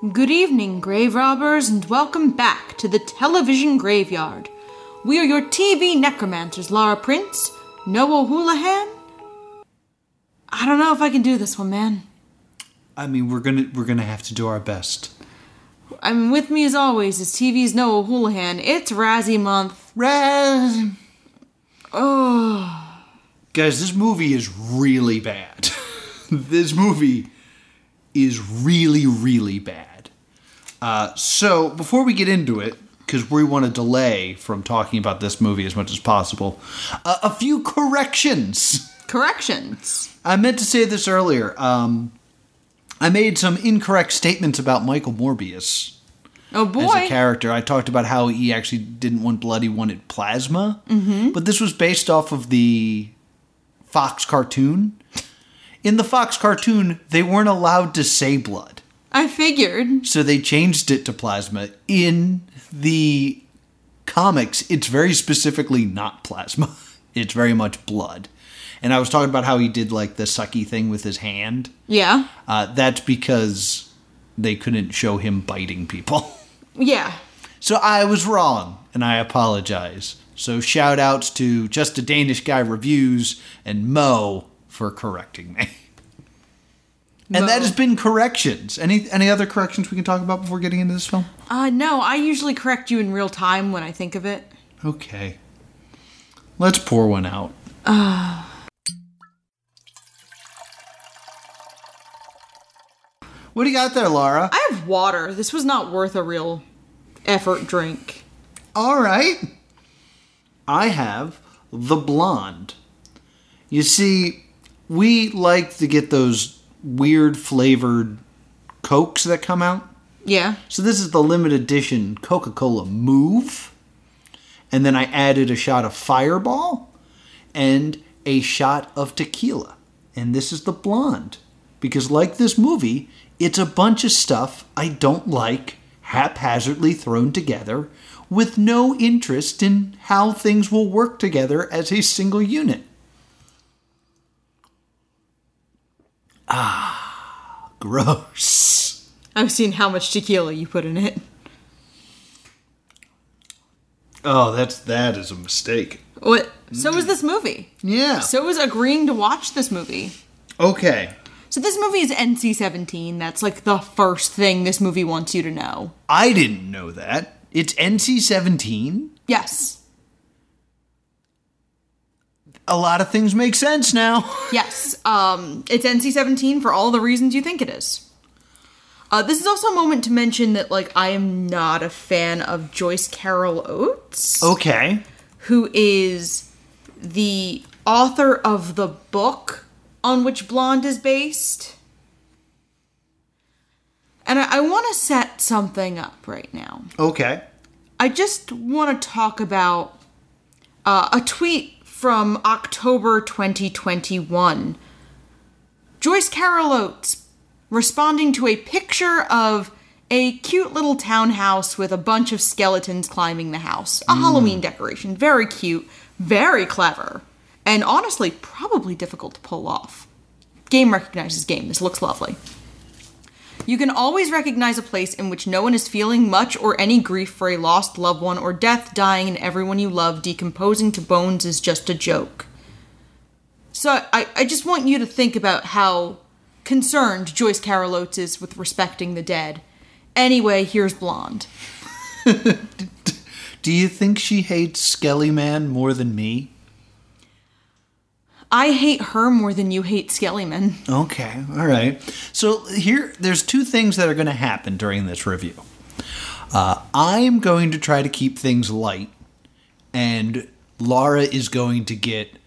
Good evening, grave robbers, and welcome back to the television graveyard. We are your TV necromancers, Laura Prince, Noah Houlihan. I don't know if I can do this one, man. I mean, we're gonna we're gonna have to do our best. I mean, with me as always is TV's Noah Houlihan. It's Razzie month. Raz, Oh, guys, this movie is really bad. this movie is really really bad. Uh, so before we get into it, because we want to delay from talking about this movie as much as possible, uh, a few corrections. corrections. I meant to say this earlier. Um, I made some incorrect statements about Michael Morbius. Oh boy! as a character. I talked about how he actually didn't want blood; he wanted plasma. Mm-hmm. But this was based off of the Fox cartoon. In the Fox cartoon, they weren't allowed to say blood, I figured. so they changed it to plasma. In the comics, it's very specifically not plasma; it's very much blood. And I was talking about how he did like the sucky thing with his hand. Yeah. Uh, that's because they couldn't show him biting people. Yeah. So I was wrong, and I apologize. So shout outs to Just a Danish Guy Reviews and Mo for correcting me. And that has been corrections. Any any other corrections we can talk about before getting into this film? Uh, no, I usually correct you in real time when I think of it. Okay. Let's pour one out. what do you got there, Laura? I have water. This was not worth a real effort drink. All right. I have the blonde. You see, we like to get those weird flavored cokes that come out. Yeah. So this is the limited edition Coca-Cola Move. And then I added a shot of Fireball and a shot of tequila. And this is the blonde. Because like this movie, it's a bunch of stuff I don't like haphazardly thrown together with no interest in how things will work together as a single unit. Ah, gross. I've seen how much tequila you put in it. Oh, that's that is a mistake. What? So was this movie. Yeah. So was agreeing to watch this movie. Okay. So this movie is NC-17. That's like the first thing this movie wants you to know. I didn't know that. It's NC 17. Yes. A lot of things make sense now. Yes. Um, it's NC-17 for all the reasons you think it is. Uh, this is also a moment to mention that, like, I am not a fan of Joyce Carol Oates. Okay. who is the author of the book on which Blonde is based. And I, I want to set something up right now. Okay. I just want to talk about uh, a tweet from October 2021. Joyce Carol Oates responding to a picture of a cute little townhouse with a bunch of skeletons climbing the house. A mm. Halloween decoration. Very cute, very clever, and honestly, probably difficult to pull off. Game recognizes game. This looks lovely. You can always recognize a place in which no one is feeling much or any grief for a lost loved one or death, dying, and everyone you love decomposing to bones is just a joke. So I, I just want you to think about how concerned Joyce Carol Oates is with respecting the dead. Anyway, here's Blonde. Do you think she hates Skelly Man more than me? I hate her more than you hate Skellyman. Okay. All right. So here, there's two things that are going to happen during this review. Uh, I'm going to try to keep things light, and Laura is going to get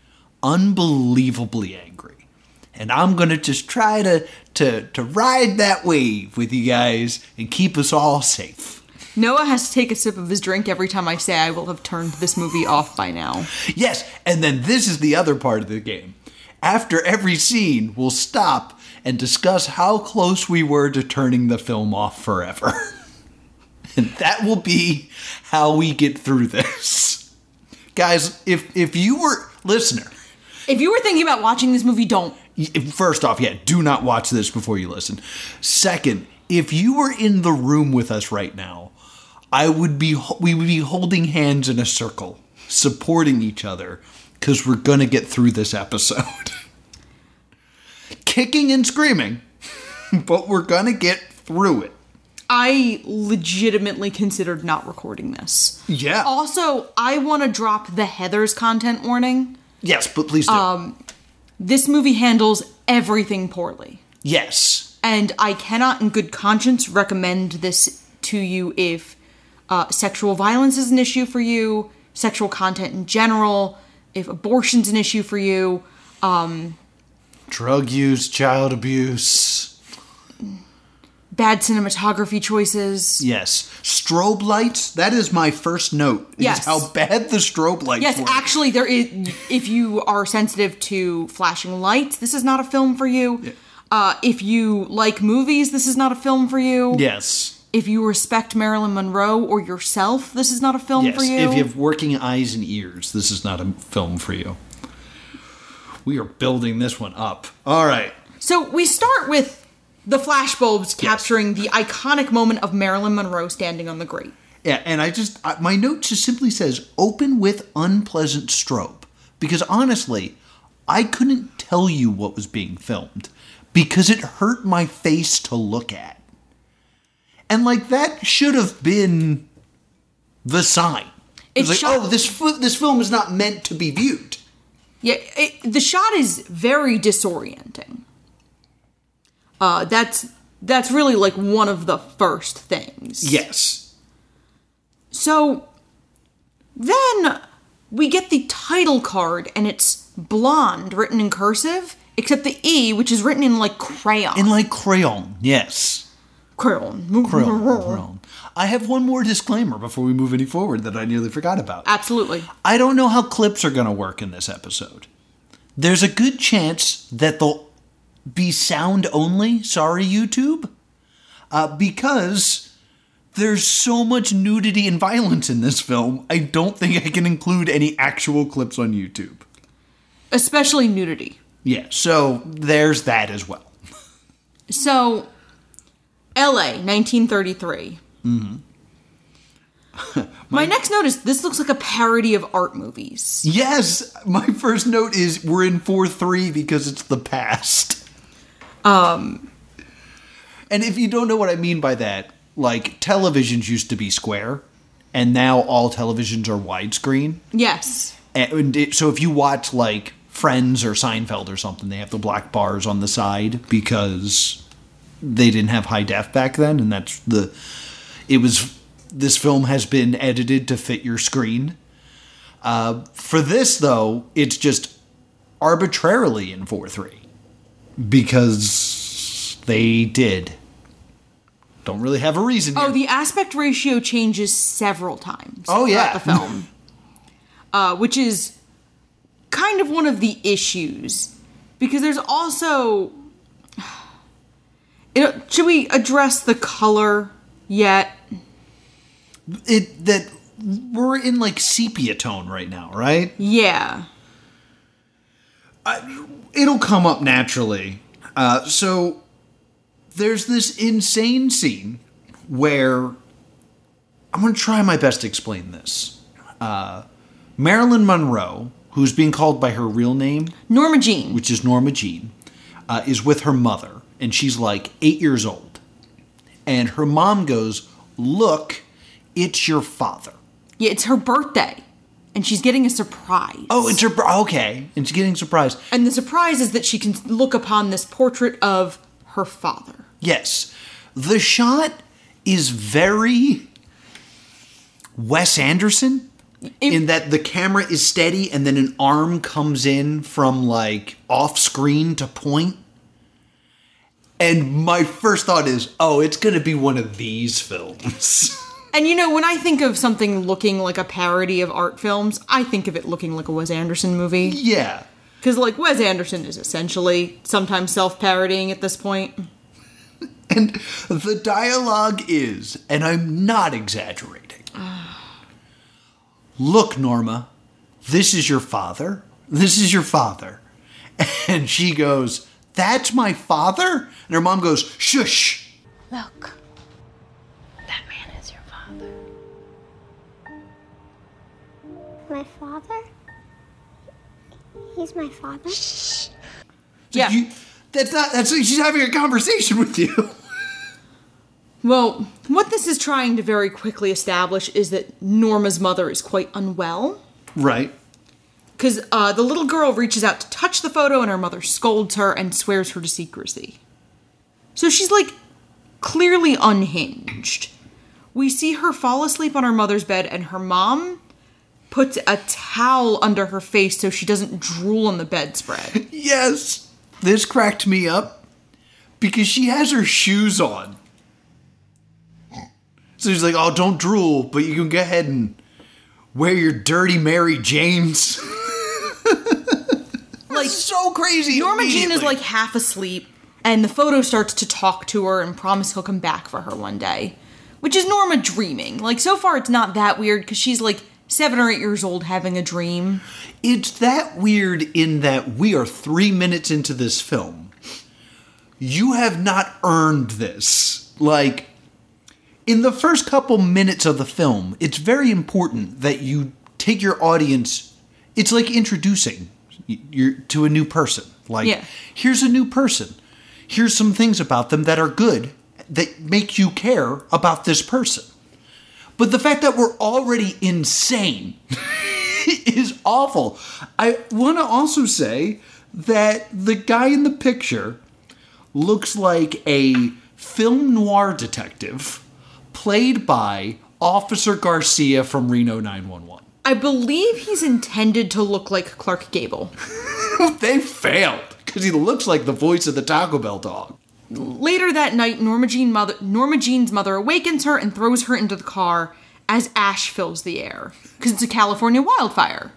unbelievably angry. And I'm going to just try to, to, to ride that wave with you guys and keep us all safe. Noah has to take a sip of his drink every time I say I will have turned this movie off by now. Yes, and then this is the other part of the game. After every scene, we'll stop and discuss how close we were to turning the film off forever. and that will be how we get through this. Guys, if if you were listener, If you were thinking about watching this movie, don't. first off, yeah, do not watch this before you listen. Second, if you were in the room with us right now, I would be we would be holding hands in a circle, supporting each other cuz we're going to get through this episode. Kicking and screaming, but we're going to get through it. I legitimately considered not recording this. Yeah. Also, I want to drop the Heather's content warning. Yes, but please do. Um, This movie handles everything poorly. yes. And I cannot, in good conscience, recommend this to you if uh, sexual violence is an issue for you, sexual content in general, if abortion's an issue for you. Drug use, child abuse. bad cinematography choices. Yes. Strobe lights, that is my first note. is Yes. how bad the strobe lights Yes, were. actually, there is. If you are sensitive to flashing lights, this is not a film for you. Uh, if you like movies, this is not a film for you. Yes. If you respect Marilyn Monroe or yourself, this is not a film Yes. for you. If you have working eyes and ears, this is not a film for you. We are building this one up. All right. so we start with the flashbulbs capturing the iconic moment of Marilyn Monroe standing on the grate. Yeah, and I just I, my note just simply says open with unpleasant strobe because honestly, I couldn't tell you what was being filmed because it hurt my face to look at. And like that should have been the sign. It It's like, shot- oh, this fi- this film is not meant to be viewed. Yeah, it, the shot is very disorienting. Uh, that's that's really like one of the first things. Yes. So then we get the title card and it's blonde written in cursive, except the E, which is written in like crayon. In like crayon. Yes. Crayon. Crayon. crayon. I have one more disclaimer before we move any forward that I nearly forgot about. Absolutely. I don't know how clips are going to work in this episode. There's a good chance that they'll be sound only. Sorry, YouTube. Uh, because there's so much nudity and violence in this film, I don't think I can include any actual clips on YouTube. Especially nudity. Yeah, so there's that as well. So, LA, 1933. Mm-hmm. My next note is this looks like a parody of art movies. Yes, my first note is we're in 4 3 because it's the past. Um, And if you don't know what I mean by that, like televisions used to be square, and now all televisions are widescreen. yes. And it, so if you watch like Friends or Seinfeld or something, they have the black bars on the side because they didn't have high def back then, and that's the. It was. This film has been edited to fit your screen. Uh, for this, though, it's just arbitrarily in 4 3 because they did. Don't really have a reason. Oh, here. the aspect ratio changes several times. Oh, throughout yeah. the film, uh, which is kind of one of the issues because there's also. It, should we address the color yet? it that we're in like sepia tone right now, right? Yeah. It'll come up naturally. Uh, so there's this insane scene where I'm going to try my best to explain this. Uh, Marilyn Monroe, who's being called by her real name, Norma Jean. which is Norma Jean, uh, is with her mother, and she's like eight years old. And her mom goes, Look, it's your father. Yeah, it's her birthday, and she's getting a surprise. Oh, it's her. Okay. And she's getting surprised. And the surprise is that she can look upon this portrait of her father. Yes. The shot is very Wes Anderson It- in that the camera is steady and then an arm comes in from like off screen to point. And my first thought is, oh, it's going to be one of these films. And you know, when I think of something looking like a parody of art films, I think of it looking like a Wes Anderson movie. yeah. Because, like, Wes Anderson is essentially sometimes self parodying at this point. And the dialogue is, and I'm not exaggerating. Look, Norma, this is your father. This is your father. And she goes, that's my father? And her mom goes, Shush. Look, that man is your father. My father? He's my father? Shh. Yeah. You, that's not, that's, she's having a conversation with you. well, what this is trying to very quickly establish is that Norma's mother is quite unwell. Right. Because uh, the little girl reaches out to touch the photo, and her mother scolds her and swears her to secrecy. So she's like clearly unhinged. We see her fall asleep on her mother's bed, and her mom puts a towel under her face so she doesn't drool on the bedspread. Yes. This cracked me up because she has her shoes on. So she's like, "Oh, don't drool, but you can go ahead and wear your dirty Mary Janes." like so crazy. Norma Jean is like half asleep, and the photo starts to talk to her and promise he'll come back for her one day. Which is Norma dreaming. Like, so far it's not that weird because she's like seven or eight years old having a dream. It's that weird in that we are three minutes into this film. You have not earned this. Like, in the first couple minutes of the film, it's very important that you take your audience. It's like introducing you to a new person. Like, Yeah. here's a new person. Here's some things about them that are good that make you care about this person. But the fact that we're already insane is awful. I want to also say that the guy in the picture looks like a film noir detective played by Officer Garcia from Reno 911. I believe he's intended to look like Clark Gable. they failed because he looks like the voice of the Taco Bell dog. Later that night, Norma, Jean mother, Norma Jean's mother awakens her and throws her into the car as ash fills the air because it's a California wildfire.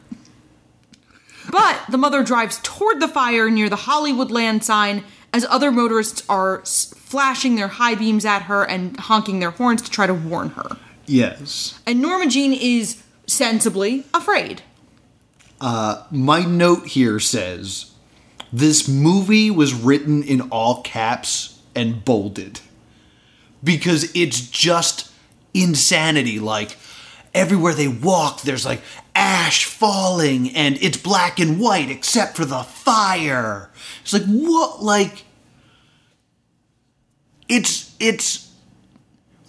But the mother drives toward the fire near the Hollywoodland sign as other motorists are flashing their high beams at her and honking their horns to try to warn her. Yes. And Norma Jean is sensibly afraid. Uh, My note here says this movie was written in all caps and bolded because it's just insanity. Like everywhere they walk, there's like ash falling and it's black and white except for the fire. It's like, what? Like, it's, it's,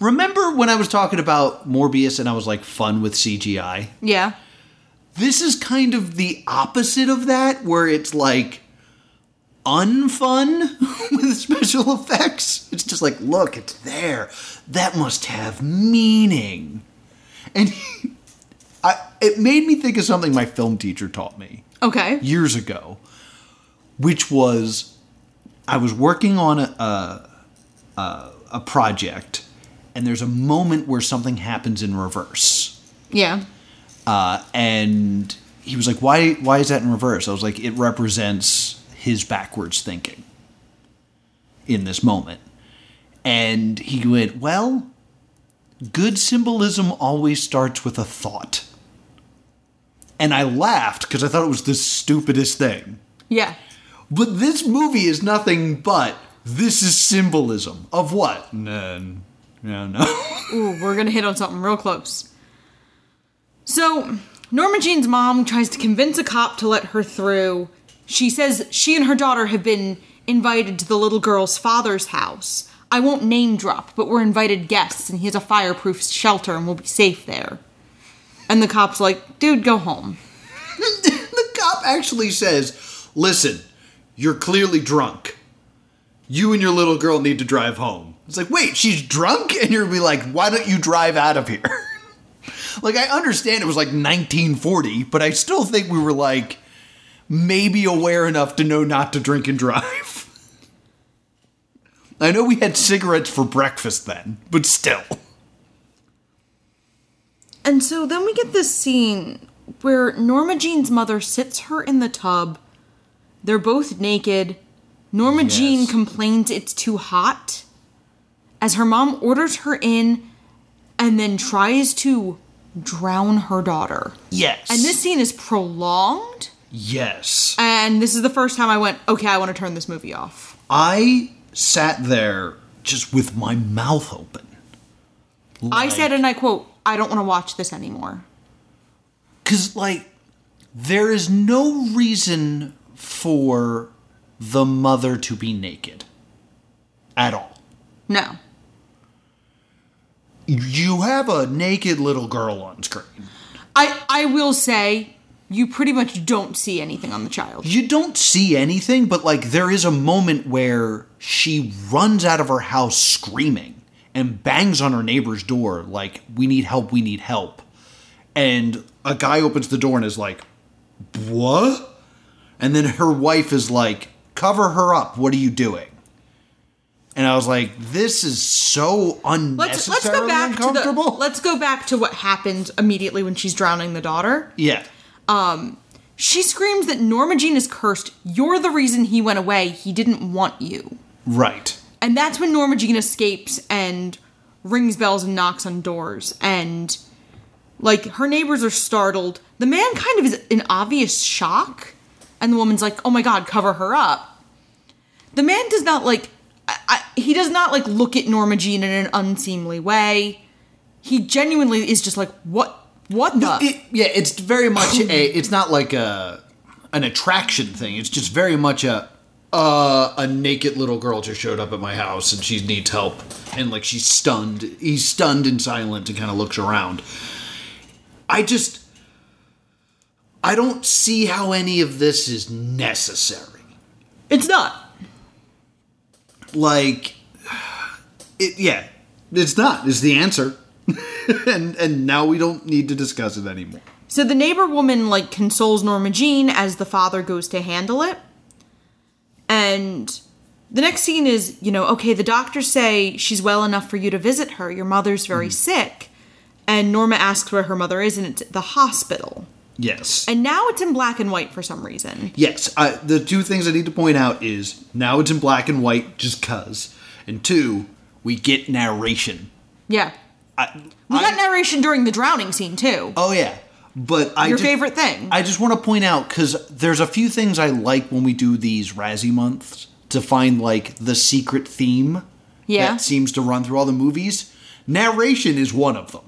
remember when I was talking about Morbius and I was like fun with CGI? Yeah. this is kind of the opposite of that, where it's like unfun with special effects. It's just like, look, it's there. That must have meaning. And I, it made me think of something my film teacher taught me Okay. years ago, which was I was working on a, a, a, a project, and there's a moment where something happens in reverse Yeah. uh, and he was like, "Why? Why is that in reverse?" I was like, "It represents his backwards thinking in this moment." And he went, "Well, good symbolism always starts with a thought." And I laughed because I thought it was the stupidest thing. Yeah. But this movie is nothing but this is symbolism of what? No, no, no. Ooh, we're gonna hit on something real close. So, Norma Jean's mom tries to convince a cop to let her through. She says she and her daughter have been invited to the little girl's father's house. I won't name drop, but we're invited guests, and he has a fireproof shelter and we'll be safe there. And the cop's like, dude, go home. the cop actually says, "Listen, you're clearly drunk. You and your little girl need to drive home." It's like, "Wait, she's drunk?" And you're be like, "Why don't you drive out of here?" like I understand it was like 1940, but I still think we were like maybe aware enough to know not to drink and drive. I know we had cigarettes for breakfast then, but still. And so then we get this scene where Norma Jean's mother sits her in the tub. They're both naked. Norma Yes. Jean complains it's too hot as her mom orders her in and then tries to drown her daughter. Yes. And this scene is prolonged. Yes. And this is the first time I went, okay, I want to turn this movie off. I sat there just with my mouth open. I said, and I quote, I don't want to watch this anymore. Because, like, there is no reason for the mother to be naked at all. No. You have a naked little girl on screen. I I will say you pretty much don't see anything on the child. You don't see anything, but like there is a moment where she runs out of her house screaming and bangs on her neighbor's door, like, we need help, we need help. And a guy opens the door and is like, What? And then her wife is like, Cover her up, what are you doing? And I was like, this is so Let's unnecessarily let's go back to the uncomfortable. let's go back to what happened immediately when she's drowning the daughter. yeah. Um, she screams that Norma Jean is cursed. You're the reason he went away. He didn't want you. Right. And that's when Norma Jean escapes and rings bells and knocks on doors. And, like, her neighbors are startled. The man kind of is in obvious shock. And the woman's like, oh my god, cover her up. The man does not, like, I, I, he does not, like, look at Norma Jean in an unseemly way. He genuinely is just like, what? What the? It, yeah, it's very much a. It's not like a an attraction thing. It's just very much a. Uh, a naked little girl just showed up at my house and she needs help, and like she's stunned. He's stunned and silent and kind of looks around. I just. I don't see how any of this is necessary. it's not. Like, it. Yeah, it's not. Is the answer. and and now we don't need to discuss it anymore. So the neighbor woman like consoles Norma Jean as the father goes to handle it. And the next scene is, you know, okay, the doctors say she's well enough for you to visit her. Your mother's very mm-hmm. sick. And Norma asks where her mother is, and it's at the hospital. Yes. And now it's in black and white for some reason. Yes, I, the two things I need to point out is now it's in black and white just cuz, and two, we get narration. Yeah. I, We I- got narration during the drowning scene too. Oh yeah, but I Your just- favorite thing. I just want to point out because there's a few things I like when we do these Razzie months to find like the secret theme Yeah. that seems to run through all the movies. Narration is one of them.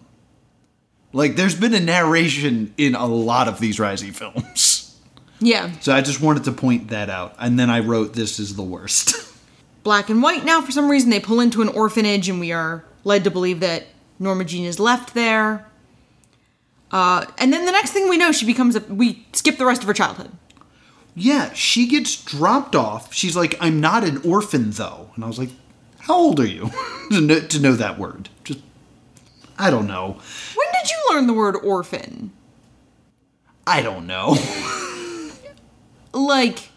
Like there's been a narration in a lot of these Razzie films. yeah. So I just wanted to point that out. And then I wrote this is the worst. black and white now for some reason. They pull into an orphanage, and we are led to believe that Norma Jean is left there. Uh, and then the next thing we know, she becomes a. We skip the rest of her childhood. Yeah, she gets dropped off. She's like, I'm not an orphan, though. And I was like, How old are you to, know, to know that word? Just, I don't know. When did you learn the word orphan? I don't know. Like,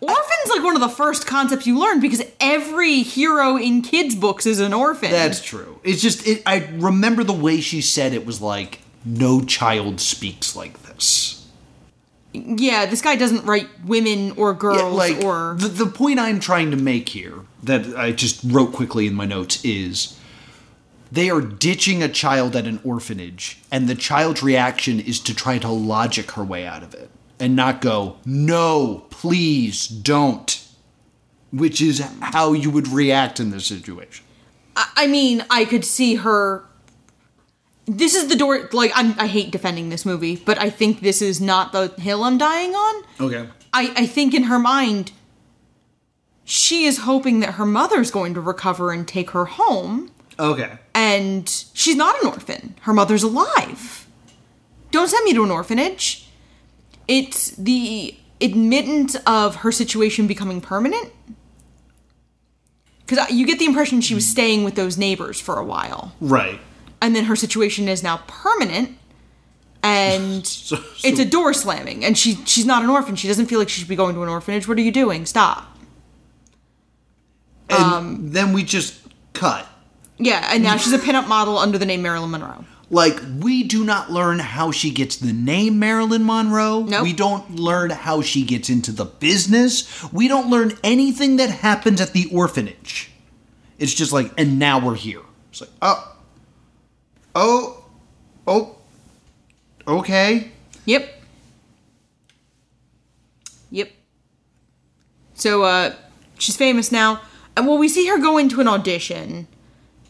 orphan's like one of the first concepts you learn because every hero in kids' books is an orphan. That's true. It's just, it, I remember the way she said it was like, No child speaks like this. yeah. This guy doesn't write women or girls Yeah, like, or the, the point I'm trying to make here, that I just wrote quickly in my notes, is they are ditching a child at an orphanage, and the child's reaction is to try to logic her way out of it and not go, no, please don't. Which is how you would react in this situation. I mean, I could see her. This is the door. Like, I'm, I hate defending this movie, but I think this is not the hill I'm dying on. Okay. I, I think in her mind, she is hoping that her mother's going to recover and take her home, Okay. and she's not an orphan. Her mother's alive. Don't send me to an orphanage. It's the admittance of her situation becoming permanent. Because you get the impression she was staying with those neighbors for a while Right. and then her situation is now permanent and So- so- it's a door slamming and she she's not an orphan she doesn't feel like she should be going to an orphanage what are you doing stop And Um, then we just cut. Yeah and now she's a pinup model under the name marilyn monroe Like, we do not learn how she gets the name Marilyn Monroe. Nope. We don't learn how she gets into the business. We don't learn anything that happens at the orphanage. It's just like, and now we're here. It's like, oh, oh, oh, okay. yep yep so uh she's famous now and well we see her go into an audition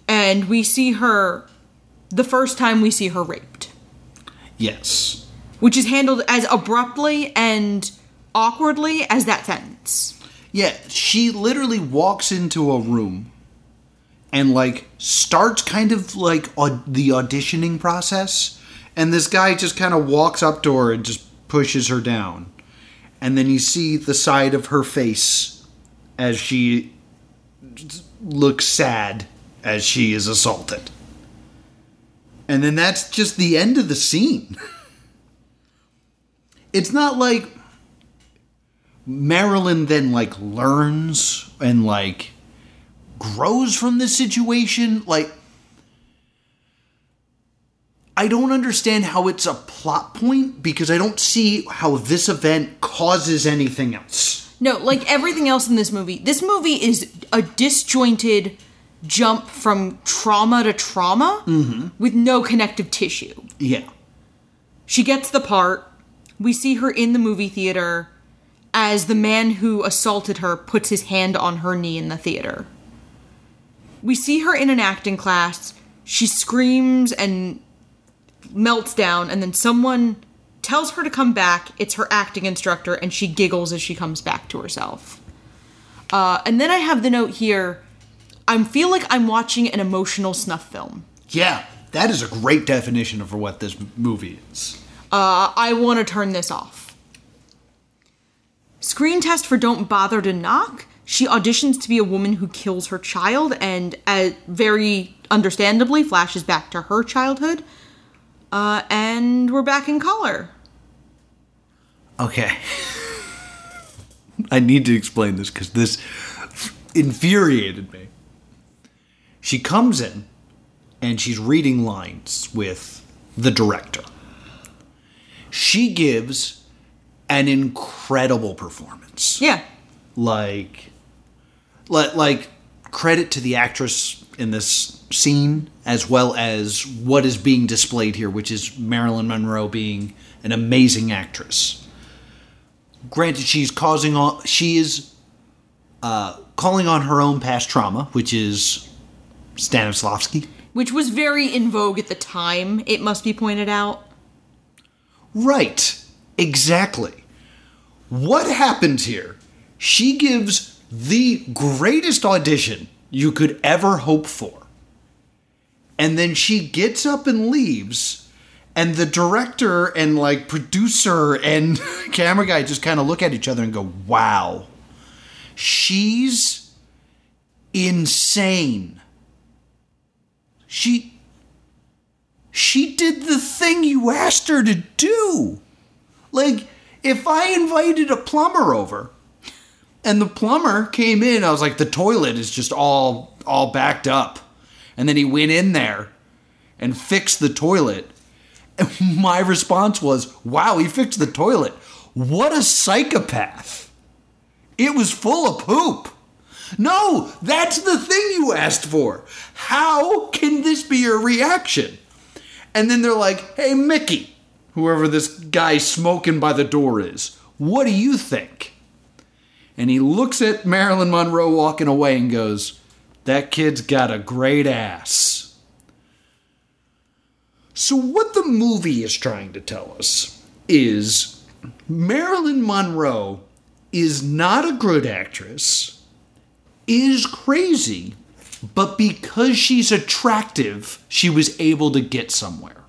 and we see her the first time we see her raped Yes. which is handled as abruptly and awkwardly as that sentence. Yeah, she literally walks into a room and like starts kind of like aud- the auditioning process and this guy just kind of walks up to her and just pushes her down. And then you see the side of her face as she looks sad as she is assaulted. And then that's just the end of the scene. It's not like Marilyn then like learns and like grows from this situation. Like, I don't understand how it's a plot point because I don't see how this event causes anything else. No, like everything else in this movie, this movie is a disjointed jump from trauma to trauma with no connective tissue. Yeah. She gets the part. We see her in the movie theater as the man who assaulted her puts his hand on her knee in the theater. We see her in an acting class. She screams and melts down, and then someone tells her to come back. It's her acting instructor, and she giggles as she comes back to herself. Uh, and then I have the note here I feel like I'm watching an emotional snuff film. Yeah. That is a great definition for what this movie is. Uh, I want to turn this off. Screen test for Don't Bother to Knock. She auditions to be a woman who kills her child and, uh, very understandably, flashes back to her childhood. Uh, and we're back in color. Okay. I need to explain this because this infuriated me. She comes in and she's reading lines with the director. She gives an incredible performance. Yeah. Like, like, like credit to the actress in this scene as well as what is being displayed here, which is Marilyn Monroe being an amazing actress granted she's causing all she is uh, calling on her own past trauma which is stanislavski? Which was very in vogue at the time, it must be pointed out. right exactly. What happens here? She gives the greatest audition you could ever hope for. And then she gets up and leaves and the director and like producer and camera guy just kind of look at each other and go wow. She's insane she she did the thing you asked her to do like if i invited a plumber over and the plumber came in i was like the toilet is just all all backed up and then he went in there and fixed the toilet and my response was, wow, he fixed the toilet. What a psychopath. It was full of poop. No, that's the thing you asked for. How can this be your reaction? And then they're like, hey, Mickey, whoever this guy smoking by the door is, what do you think? And he looks at Marilyn Monroe walking away and goes, that kid's got a great ass. So, what the movie is trying to tell us is Marilyn Monroe is not a good actress, is crazy, but because she's attractive, she was able to get somewhere.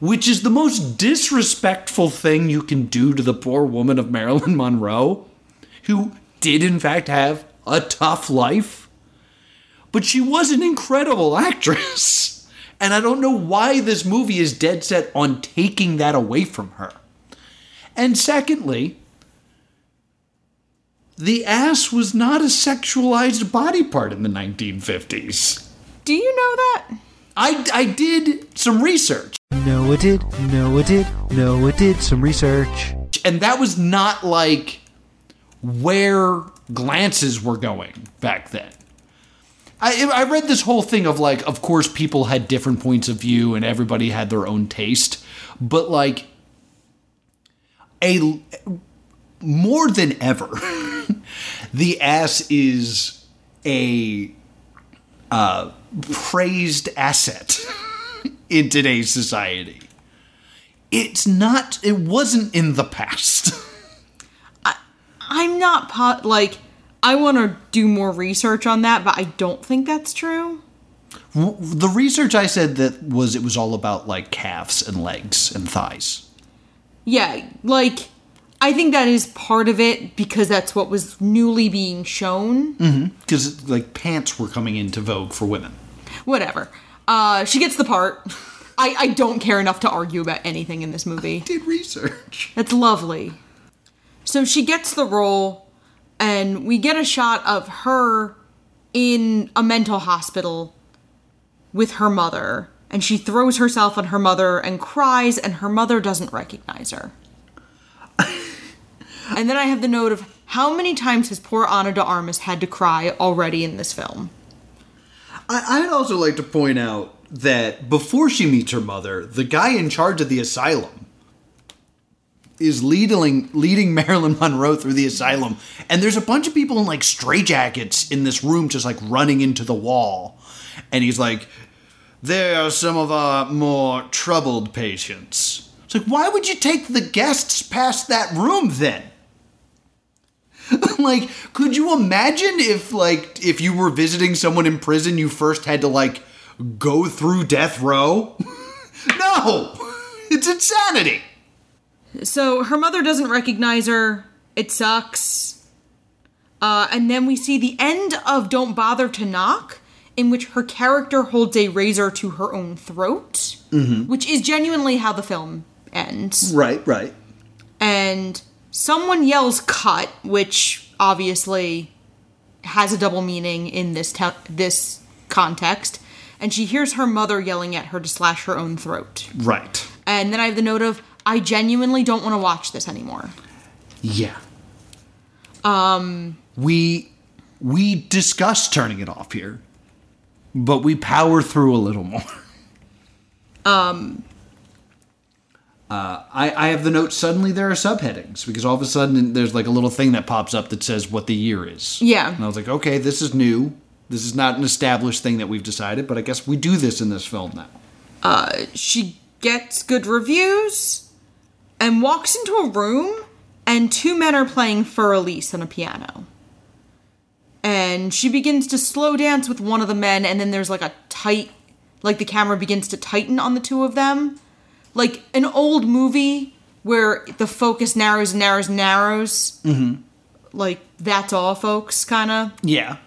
Which is the most disrespectful thing you can do to the poor woman of Marilyn Monroe, who did, in fact, have a tough life. But she was an incredible actress. And I don't know why this movie is dead set on taking that away from her. And secondly, the ass was not a sexualized body part in the 1950s. Do you know that? I, I did some research, No, it did. No, it did. No, it did. Some research. and that was not like where glances were going back then. I, I read this whole thing of like, of course, people had different points of view and everybody had their own taste, but like, a more than ever, the ass is a uh, praised asset in today's society. it's not. It wasn't in the past. I'm not pot like I want to do more research on that, but I don't think that's true. the research I said that was it was all about like calves and legs and thighs. Yeah, like I think that is part of it because that's what was newly being shown. because like pants were coming into vogue for women. Whatever. Uh, she gets the part. I, I don't care enough to argue about anything in this movie. Did research. That's lovely. So she gets the role, and we get a shot of her in a mental hospital with her mother. And she throws herself on her mother and cries, and her mother doesn't recognize her. And then I have the note of how many times has poor Ana de Armas had to cry already in this film? I, I'd also like to point out that before she meets her mother, the guy in charge of the asylum is leading leading Marilyn Monroe through the asylum, and there's a bunch of people in like straitjackets in this room, just like running into the wall, and he's like, "There are some of our more troubled patients." It's like, why would you take the guests past that room then? like could you imagine if like if you were visiting someone in prison you first had to like go through death row no it's insanity So her mother doesn't recognize her. It sucks. Uh, and then we see the end of Don't Bother to Knock, in which her character holds a razor to her own throat, which is genuinely how the film ends. right right And someone yells cut, which obviously has a double meaning in this te- this context. And she hears her mother yelling at her to slash her own throat. right And then I have the note of, I genuinely don't want to watch this anymore. yeah um we we discussed turning it off here but we power through a little more Uh, I, I have the note suddenly there are subheadings because all of a sudden there's like a little thing that pops up that says what the year is. Yeah. And I was like, okay, this is new. This is not an established thing that we've decided, but I guess we do this in this film now. She gets good reviews and walks into a room, and two men are playing Fur Elise on a piano. And she begins to slow dance with one of the men, and then there's like a tight, like the camera begins to tighten on the two of them. Like an old movie where the focus narrows and narrows and narrows. Mm-hmm. Like, that's all, folks, kind of. Yeah.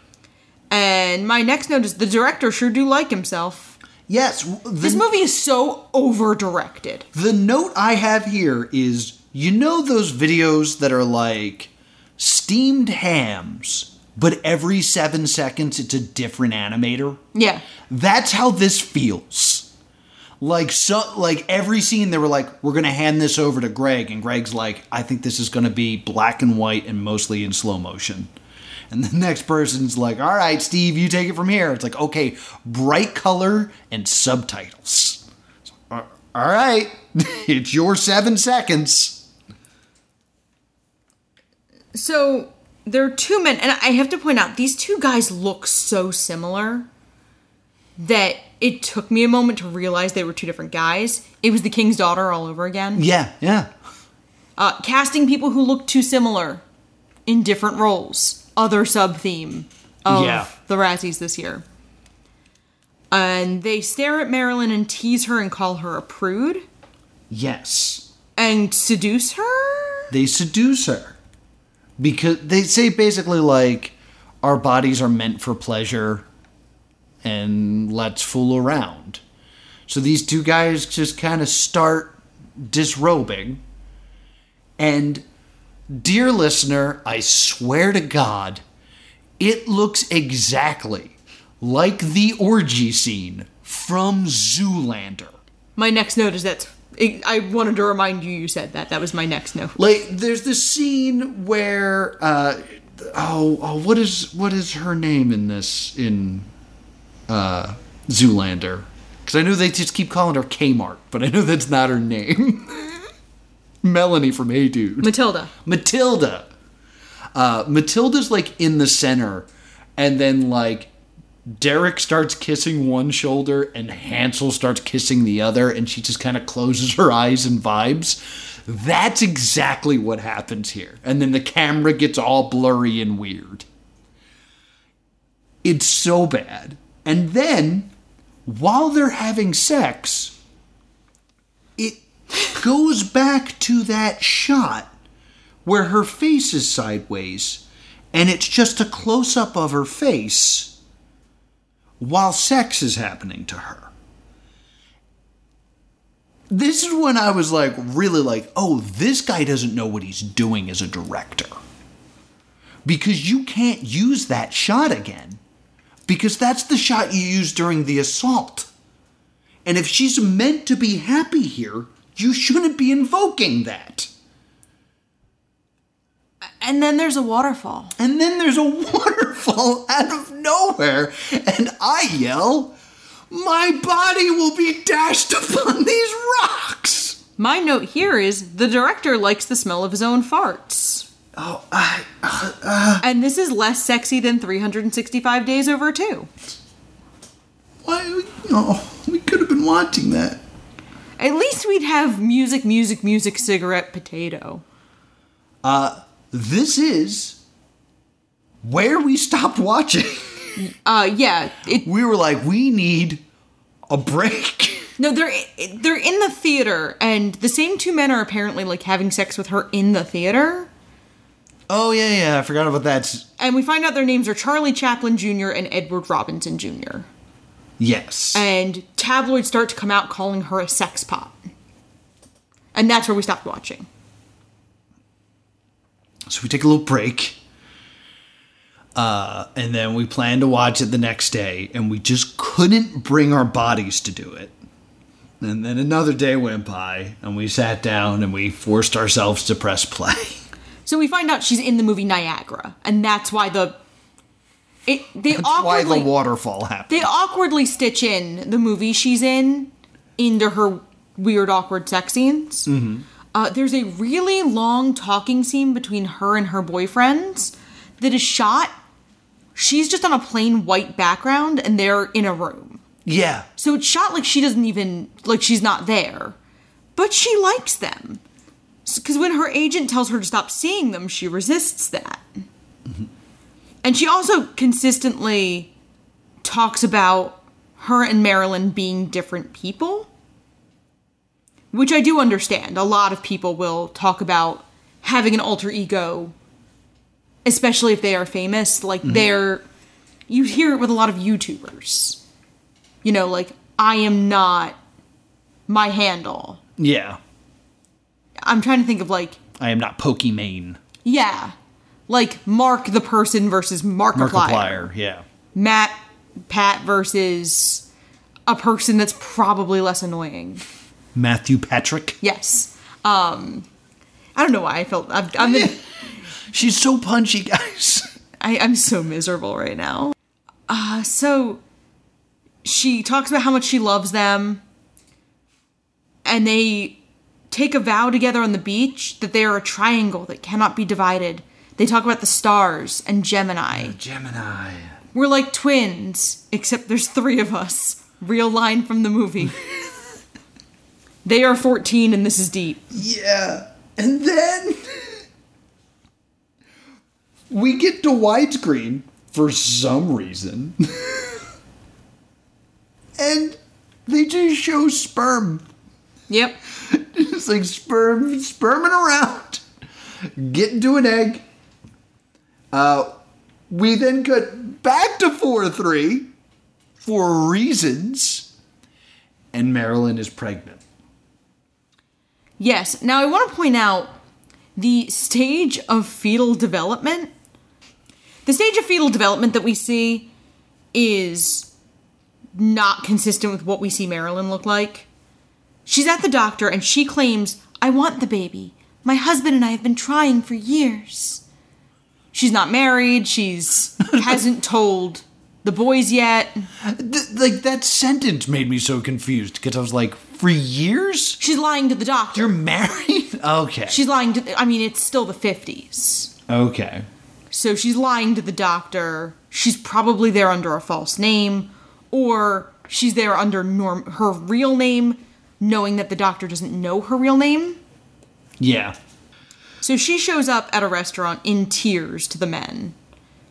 And my next note is the director sure do like himself. Yes. The, This movie is so over directed. the note I have here is you know those videos that are like steamed hams, but every seven seconds it's a different animator? Yeah. That's how this feels. Like so like every scene they were like, we're gonna hand this over to Greg, and Greg's like, I think this is gonna be black and white and mostly in slow motion. And the next person's like, all right, Steve, you take it from here. It's like, okay, bright color and subtitles. All right, it's your seven seconds. So there are two men, and I have to point out these two guys look so similar that it took me a moment to realize they were two different guys. It was the King's Daughter all over again. Yeah, yeah. Uh, casting people who look too similar in different roles. Other sub theme of Yeah. the Razzies this year. And they stare at Marilyn and tease her and call her a prude Yes. and seduce her. they seduce her because they say basically like our bodies are meant for pleasure and let's fool around so these two guys just kind of start disrobing and dear listener i swear to god it looks exactly like the orgy scene from zoolander My next note is that I wanted to remind you you said that. That was my next note. Like there's this scene where uh oh, oh what is what is her name in this in uh Zoolander? Cuz I know they just keep calling her Kmart, but I know that's not her name. Melanie from Hey Dude. Matilda. Matilda. Uh Matilda's like in the center and then like Derek starts kissing one shoulder and Hansel starts kissing the other, and she just kind of closes her eyes and vibes. That's exactly what happens here. And then the camera gets all blurry and weird. It's so bad. And then, while they're having sex, it goes back to that shot where her face is sideways and it's just a close up of her face while sex is happening to her. This is when I was like, really like, oh, this guy doesn't know what he's doing as a director. Because you can't use that shot again. Because that's the shot you used during the assault. And if she's meant to be happy here, you shouldn't be invoking that. And then there's a waterfall. And then there's a waterfall out of nowhere, and I yell, My body will be dashed upon these rocks! My note here is the director likes the smell of his own farts. Oh, I. And this is less sexy than 365 Days Over 2. Why? Oh, we could have been watching that. At least we'd have music, music, music, cigarette, potato. Uh, this is where we stopped watching. Uh, yeah. It, We were like, we need a break. no, they're they're in the theater, and the same two men are apparently like having sex with her in the theater. Oh, yeah, yeah, I forgot about that. And we find out their names are Charlie Chaplin Jr. and Edward Robinson Jr. Yes. And tabloids start to come out calling her a sex pot. And that's where we stopped watching. So we take a little break. Uh, and then we planned to watch it the next day, and we just couldn't bring our bodies to do it. And then another day went by, and we sat down and we forced ourselves to press play. So we find out she's in the movie Niagara, and that's why the it they That's why the waterfall happened. they awkwardly stitch in the movie she's in into her weird awkward sex scenes. Uh, there's a really long talking scene between her and her boyfriends that is shot. She's just on a plain white background, and they're in a room. yeah. So it's shot like she doesn't even like she's not there, but she likes them. Because when her agent tells her to stop seeing them, she resists that. And she also consistently talks about her and Marilyn being different people, which I do understand. A lot of people will talk about having an alter ego, especially if they are famous. Like mm-hmm. they're, you hear it with a lot of YouTubers you know, like I am not my handle. Yeah. I'm trying to think of like, I am not Pokimane. yeah, like Mark the person versus Markiplier. Markiplier. Yeah. Matt Pat versus a person that's probably less annoying. Matthew Patrick. Yes. Um, I don't know why I felt I'm, I'm in, She's so punchy, guys. I, I'm so miserable right now. Uh, so she talks about how much she loves them, and they take a vow together on the beach that they are a triangle that cannot be divided. They talk about the stars and Gemini. Gemini. We're like twins, except there's three of us. Real line from the movie. they are 14 and this is deep. Yeah. And then we get to widescreen for some reason. and they just show sperm. Yep. It's like sperm sperming around. Getting to an egg. Uh we then cut back to 4-3 for reasons. And Marilyn is pregnant. Yes. Now I want to point out the stage of fetal development. The stage of fetal development that we see is not consistent with what we see Marilyn look like. She's at the doctor and she claims, I want the baby. My husband and I have been trying for years. She's not married. She's hasn't told the boys yet. Th- like that sentence made me so confused because I was like, for years? She's lying to the doctor. You're married? Okay. She's lying to. I mean, it's still the 50s. okay. So she's lying to the doctor. she's probably there under a false name, or she's there under norm her real name, knowing that the doctor doesn't know her real name. Yeah. So she shows up at a restaurant in tears to the men.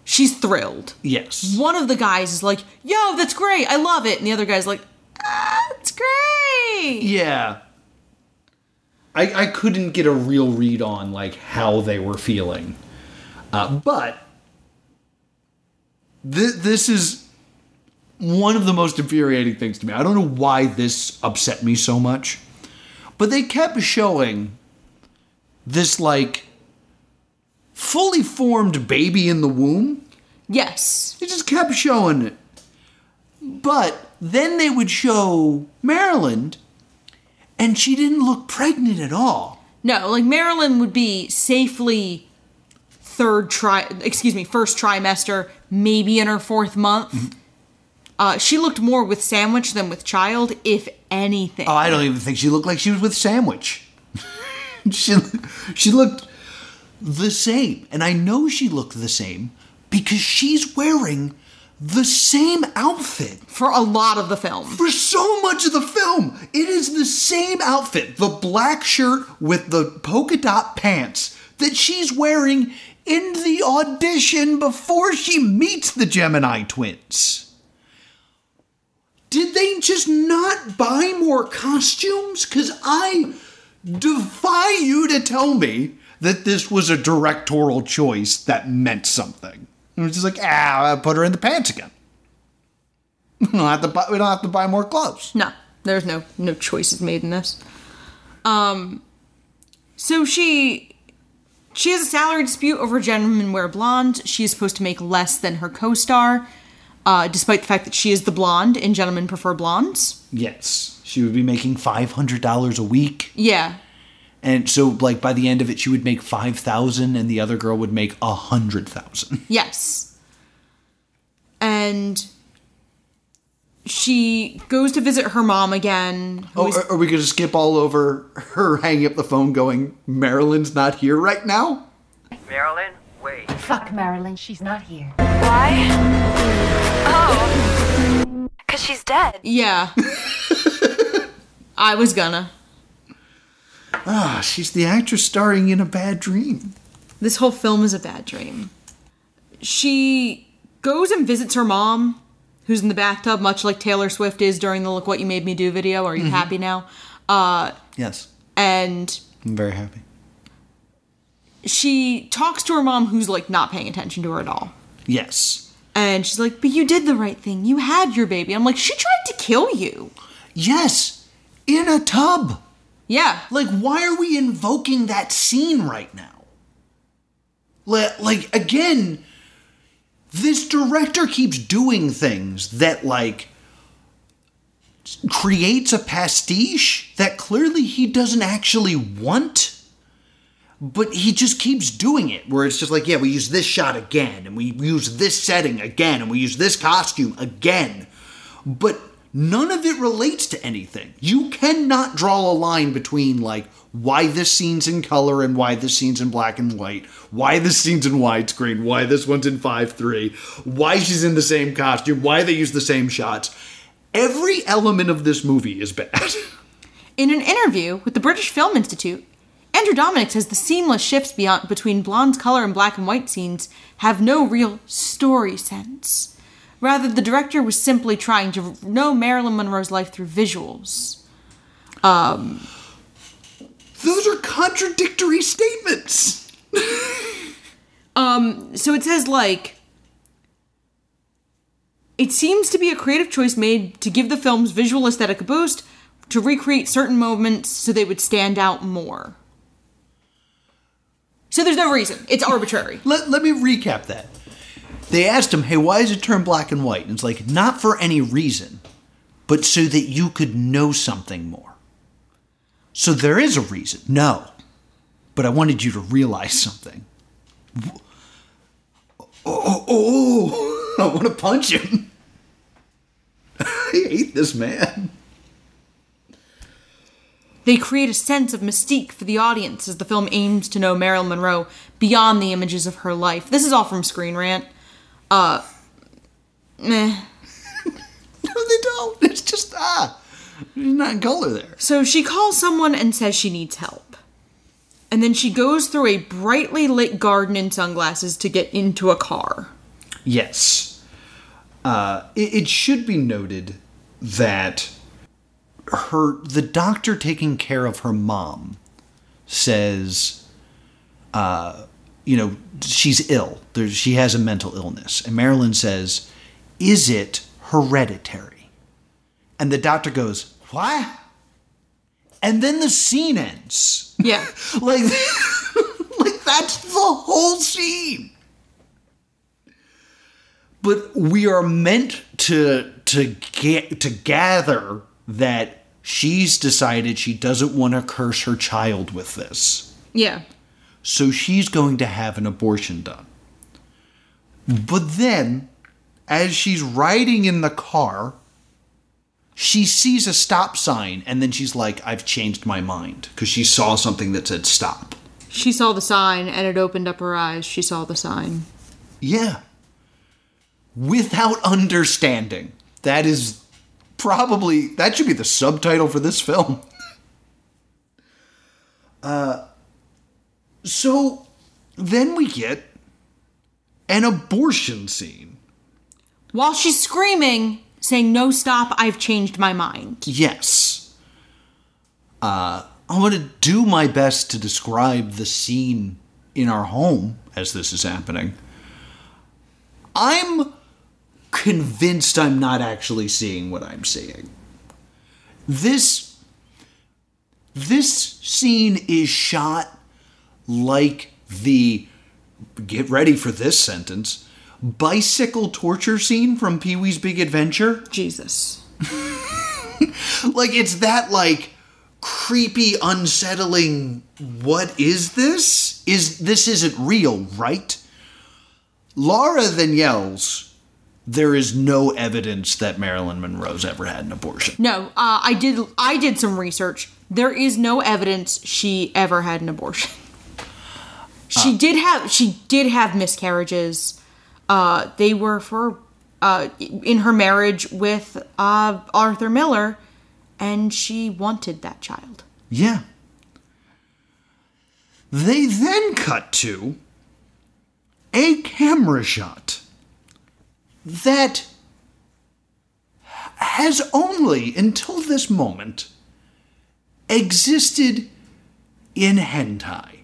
She's thrilled. Yes. One of the guys is like, "Yo, that's great. I love it." And the other guy's like, "Ah, it's great." Yeah. I, I couldn't get a real read on like how they were feeling, uh, but th- this is one of the most infuriating things to me. I don't know why this upset me so much, but they kept showing this like fully formed baby in the womb. Yes. They just kept showing it. But then they would show Marilyn, and she didn't look pregnant at all. No, like Marilyn would be safely third try, excuse me, first trimester, maybe in her fourth month. Mm-hmm. Uh, she looked more with sandwich than with child, if anything. Oh, I don't even think she looked like she was with Sandwich. she, she looked the same. And I know she looked the same because she's wearing the same outfit for a lot of the film. for so much of the film. It is the same outfit, the black shirt with the polka dot pants that she's wearing in the audition before she meets the Gemini twins. Did they just not buy more costumes? Because I defy you to tell me that this was a directorial choice that meant something. It was just like, ah, I'll put her in the pants again. We don't have to buy, we don't have to buy more clothes. No, there's no no choices made in this. Um, so she she has a salary dispute over Gentlemen Wear Blonde. She is supposed to make less than her co-star, uh, despite the fact that she is the blonde and Gentlemen Prefer Blondes. Yes, she would be making five hundred dollars a week, Yeah, and so like by the end of it, she would make five thousand, and the other girl would make a hundred thousand. Yes. And she goes to visit her mom again. Oh, is- are, are we going to skip all over her hanging up the phone, going, "Marilyn's not here right now"? Marilyn, wait. Fuck Marilyn, she's not here. Why? Oh. Because she's dead. yeah. I was gonna. Ah, she's the actress starring in a bad dream. This whole film is a bad dream. She goes and visits her mom, who's in the bathtub, much like Taylor Swift is during the Look What You Made Me Do video. Are you happy now? Uh, Yes, and I'm very happy. She talks to her mom, who's like not paying attention to her at all. Yes, And she's like, But you did the right thing. You had your baby. I'm like, She tried to kill you. yes, in a tub. Yeah. Like, why are we invoking that scene right now? Like, again, this director keeps doing things that, like, creates a pastiche that clearly he doesn't actually want, but he just keeps doing it. Where it's just like, yeah, we use this shot again, and we use this setting again, and we use this costume again. But none of it relates to anything. You cannot draw a line between, like, why this scene's in color and why this scene's in black and white, why this scene's in widescreen, why this one's in 5 3, why she's in the same costume, why they use the same shots. Every element of this movie is bad. In an interview with the British Film Institute, Andrew Dominik says the seamless shifts beyond, between blonde's color and black and white scenes have no real story sense. Rather, the director was simply trying to know Marilyn Monroe's life through visuals. Um, Those are contradictory statements. Um, so it says, like, it seems to be a creative choice made to give the film's visual aesthetic a boost, to recreate certain moments so they would stand out more. So there's no reason. It's arbitrary. Let, let me recap that. They asked him, hey, why is it turned black and white? And it's like, not for any reason, but so that you could know something more. So there is a reason. No. But I wanted you to realize something. Oh, oh, oh, oh I want to punch him. I hate this man. They create a sense of mystique for the audience as the film aims to know Marilyn Monroe beyond the images of her life. This is all from Screen Rant. Uh, meh. No, they don't. It's just ah, there's not in color there. So she calls someone and says she needs help. And then she goes through a brightly lit garden in sunglasses to get into a car. Yes. Uh, it, it should be noted that her the doctor taking care of her mom says, uh, you know, she's ill. There, she has a mental illness, and Marilyn says, "Is it hereditary?" And the doctor goes, "What?" And then the scene ends. Yeah. like, like that's the whole scene. But we are meant to to get to gather that she's decided she doesn't want to curse her child with this. Yeah. So she's going to have an abortion done. But then, as she's riding in the car, she sees a stop sign and then she's like, I've changed my mind because she saw something that said stop. She saw the sign and it opened up her eyes. She saw the sign. Yeah. Without understanding. That is probably, that should be the subtitle for this film. uh, so then we get an abortion scene. While she's screaming, saying, No, stop, I've changed my mind. Yes. Uh, I'm going to do my best to describe the scene in our home as this is happening. I'm convinced I'm not actually seeing what I'm seeing. This this scene is shot like the get ready for this sentence bicycle torture scene from Pee-wee's Big Adventure. Jesus. like it's that like creepy unsettling what is this is this isn't real right laura then yells there is no evidence that marilyn monroe's ever had an abortion No, uh, I did. I did some research. There is no evidence she ever had an abortion. She did have. She did have miscarriages. Uh, they were for uh, in her marriage with uh, Arthur Miller, and she wanted that child. yeah they then cut to a camera shot that has only until this moment existed in hentai,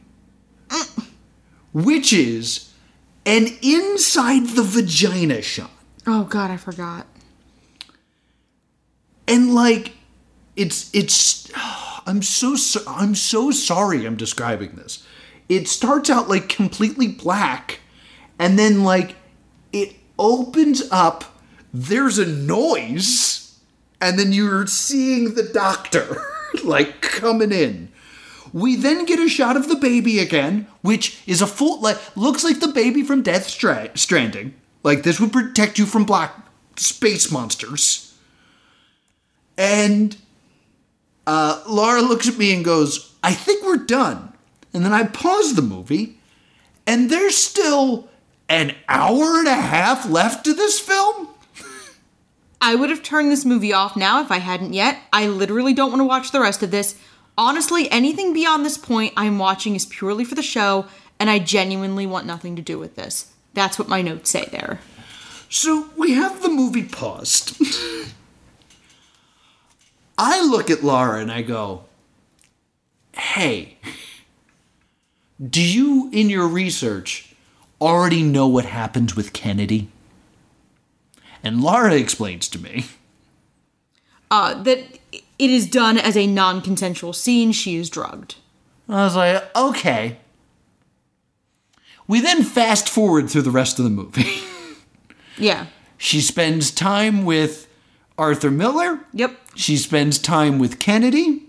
which is an inside the vagina shot. Oh God, I forgot. And like it's it's I'm so so- I'm so sorry I'm describing this. It starts out like completely black and then like opens up there's a noise and then you're seeing the doctor like coming in. We then get a shot of the baby again, which is a full like looks like the baby from Death Stra- Stranding. Like this would protect you from black space monsters. And uh, Laura looks at me and goes, I think we're done. And then I pause the movie, and there's still an hour and a half left to this film? I would have turned this movie off now if I hadn't yet. I literally don't want to watch the rest of this. Honestly, anything beyond this point I'm watching is purely for the show, and I genuinely want nothing to do with this. That's what my notes say there. So we have the movie paused. I look at Laura and I go, Hey, do you, in your research, already know what happens with Kennedy? And Laura explains to me. Uh, that it is done as a non consensual scene. She is drugged. I was like, okay. We then fast forward through the rest of the movie. Yeah. she spends time with Arthur Miller. Yep. She spends time with Kennedy.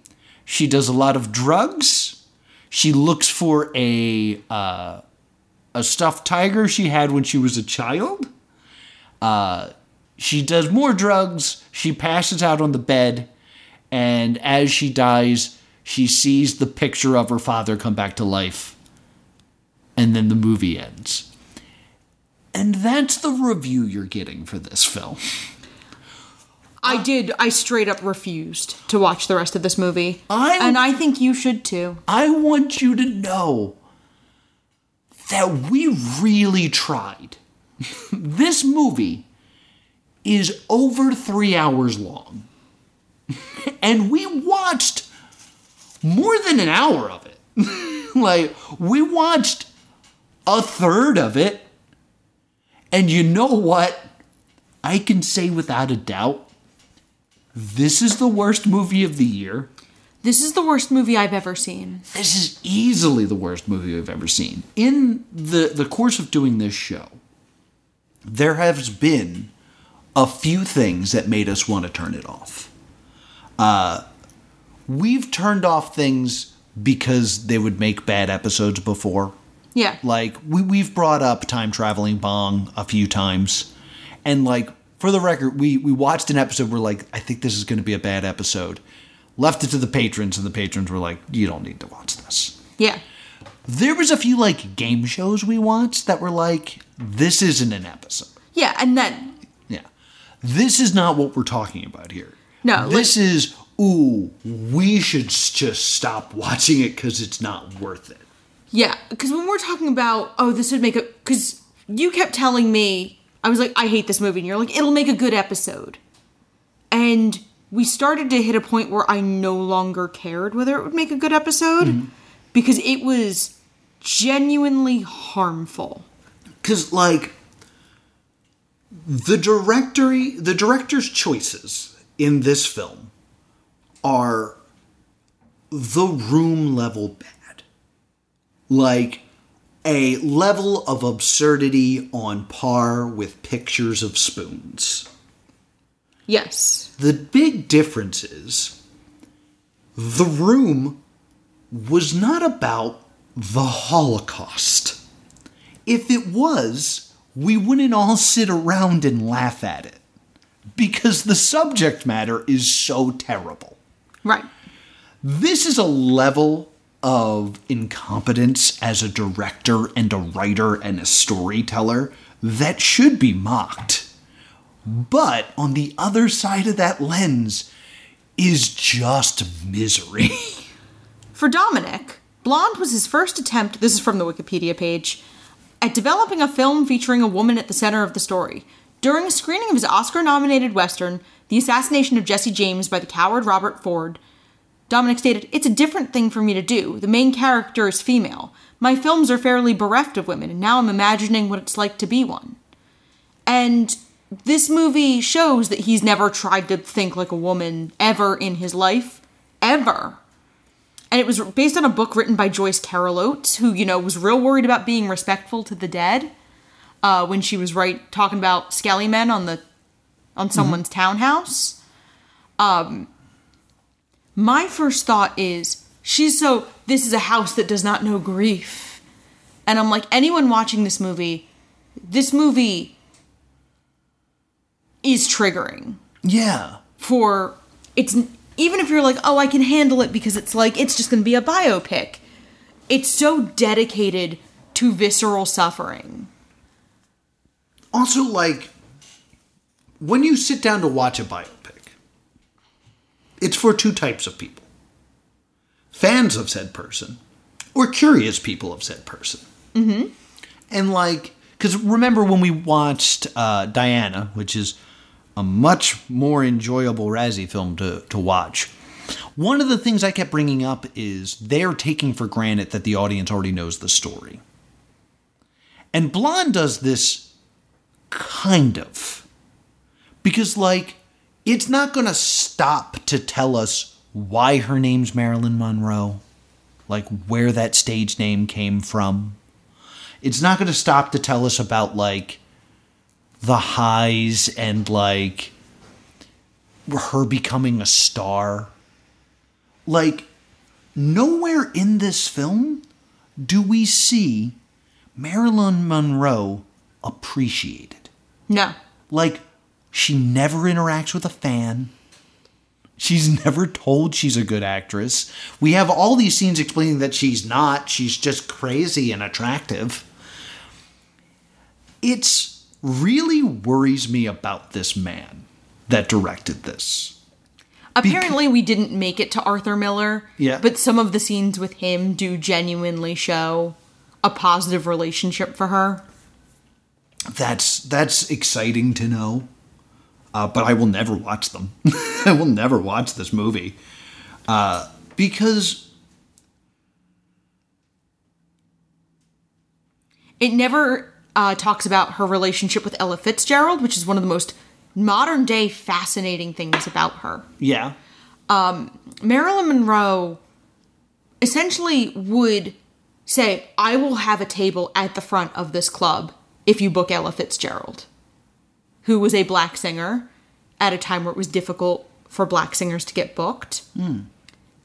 She does a lot of drugs. She looks for a uh, a stuffed tiger she had when she was a child. Uh, she does more drugs. She passes out on the bed, and as she dies, she sees the picture of her father come back to life, and then the movie ends. And that's the review you're getting for this film. I did. I straight up refused to watch the rest of this movie. I- and I think you should too. I want you to know that we really tried. this movie is over three hours long. and we watched more than an hour of it. like, we watched a third of it. And you know what? I can say without a doubt, this is the worst movie of the year. This is the worst movie I've ever seen. This is easily the worst movie we've ever seen. In the, the course of doing this show, there has been a few things that made us want to turn it off. Uh, we've turned off things because they would make bad episodes before. Yeah. Like we we've brought up time traveling bong a few times, and like for the record, we we watched an episode where like I think this is going to be a bad episode. Left it to the patrons, and the patrons were like, "You don't need to watch this." Yeah. There was a few like game shows we watched that were like, "This isn't an episode." Yeah, and then Yeah, this is not what we're talking about here. No, this is ooh, we should just stop watching it because it's not worth it. Yeah, because when we're talking about, oh, this would make a. Because you kept telling me, I was like, I hate this movie. And you're like, it'll make a good episode. And we started to hit a point where I no longer cared whether it would make a good episode mm-hmm. because it was genuinely harmful. because like the directory the director's choices in this film are the room level bad. Like a level of absurdity on par with pictures of spoons Yes. the big difference is the room was not about the Holocaust. If it was, we wouldn't all sit around and laugh at it because the subject matter is so terrible. Right. This is a level of incompetence as a director and a writer and a storyteller that should be mocked. But on the other side of that lens is just misery. For Dominik, Blonde was his first attempt, this is from the Wikipedia page, at developing a film featuring a woman at the center of the story. During a screening of his Oscar nominated Western, The Assassination of Jesse James by the coward Robert Ford, Dominik stated, It's a different thing for me to do. The main character is female. My films are fairly bereft of women, and now I'm imagining what it's like to be one. And this movie shows that he's never tried to think like a woman ever in his life. Ever and it was based on a book written by Joyce Carol Oates, who you know was real worried about being respectful to the dead uh, when she was right talking about skelly men on the on someone's townhouse. Um, my first thought is she's so this is a house that does not know grief, and I'm like anyone watching this movie, this movie is triggering yeah. for it's even if you're like oh i can handle it because it's like it's just gonna be a biopic it's so dedicated to visceral suffering Also, like, when you sit down to watch a biopic, it's for two types of people fans of said person or curious people of said person. Mm-hmm. And, like, because remember when we watched uh, Diana, which is a much more enjoyable Razzie film to, to watch. One of the things I kept bringing up is they're taking for granted that the audience already knows the story. And Blonde does this kind of. Because, like, it's not going to stop to tell us why her name's Marilyn Monroe, like, where that stage name came from. It's not going to stop to tell us about, like, the highs and, like, her becoming a star. Like, nowhere in this film do we see Marilyn Monroe appreciated. no Like, she never interacts with a fan. She's never told she's a good actress. We have all these scenes explaining that she's not. She's just crazy and attractive. it's really worries me about this man that directed this. Apparently, we didn't make it to Arthur Miller. Yeah. But some of the scenes with him do genuinely show a positive relationship for her. That's that's exciting to know. Uh, but I will never watch them. I will never watch this movie uh, because It never uh, talks about her relationship with Ella Fitzgerald, which is one of the most modern day fascinating things about her. yeah, Marilyn Monroe essentially would say, I will have a table at the front of this club if you book Ella Fitzgerald, who was a black singer at a time where it was difficult for black singers to get booked.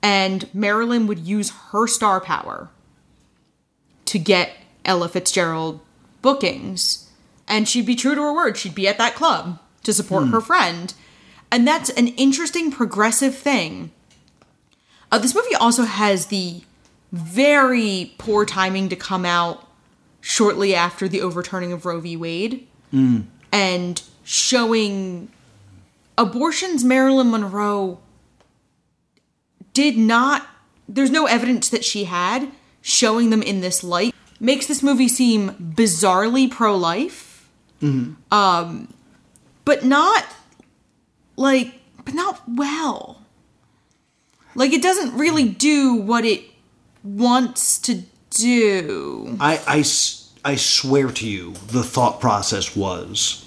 And Marilyn would use her star power to get Ella Fitzgerald bookings. And she'd be true to her word. She'd be at that club to support her friend. And that's an interesting progressive thing. Uh, this movie also has the very poor timing to come out shortly after the overturning of Roe v. Wade and showing abortions Marilyn Monroe did not, there's no evidence that she had showing them in this light makes this movie seem bizarrely pro life. Um, but not like, but not well. Like, it doesn't really do what it wants to do. I I swear to you, the thought process was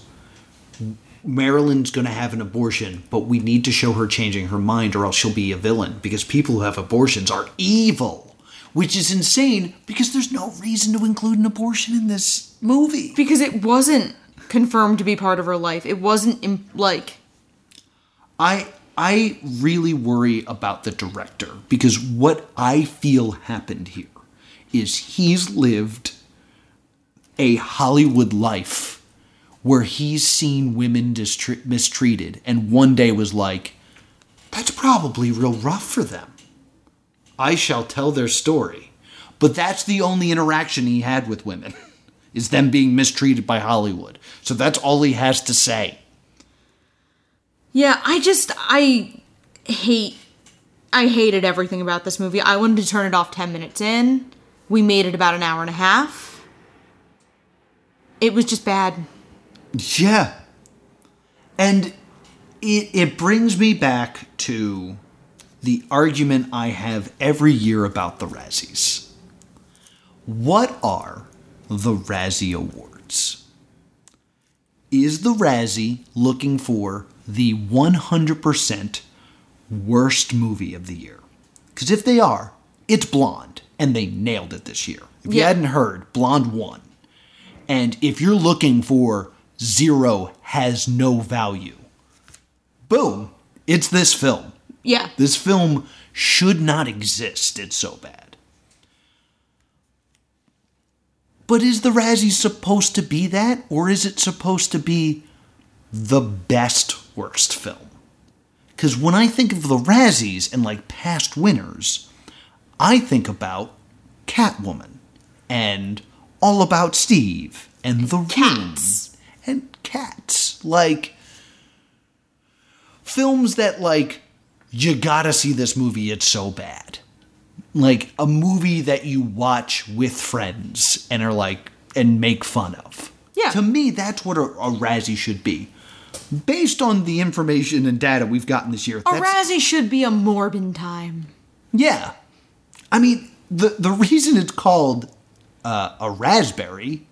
Marilyn's going to have an abortion, but we need to show her changing her mind or else she'll be a villain because people who have abortions are evil, which is insane because there's no reason to include an abortion in this movie. because it wasn't confirmed to be part of her life. It wasn't im- like I I really worry about the director because what I feel happened here is he's lived a Hollywood life where he's seen women mistreated and one day was like that's probably real rough for them. I shall tell their story. But that's the only interaction he had with women is them being mistreated by Hollywood. So that's all he has to say. Yeah, I just I hate I hated everything about this movie. I wanted to turn it off 10 minutes in. We made it about an hour and a half. It was just bad. Yeah. And it, it brings me back to the argument I have every year about the Razzies. What are the Razzie Awards? Is the Razzie looking for the 100% worst movie of the year? Because if they are, it's Blonde, and they nailed it this year. If you Yeah. hadn't heard, Blonde won. And if you're looking for zero has no value, boom, it's this film. Yeah. This film should not exist. It's so bad. But is the Razzie supposed to be that? Or is it supposed to be the best worst film? Because when I think of the Razzies and like past winners, I think about Catwoman and All About Steve and The Cats. Room and Cats. Like films that like you gotta see this movie. It's so bad. Like a movie that you watch with friends and are like and make fun of. Yeah. To me, that's what a, a Razzie should be. Based on the information and data we've gotten this year, A Razzie should be a Morbin time. yeah. I mean, the the reason it's called uh, a raspberry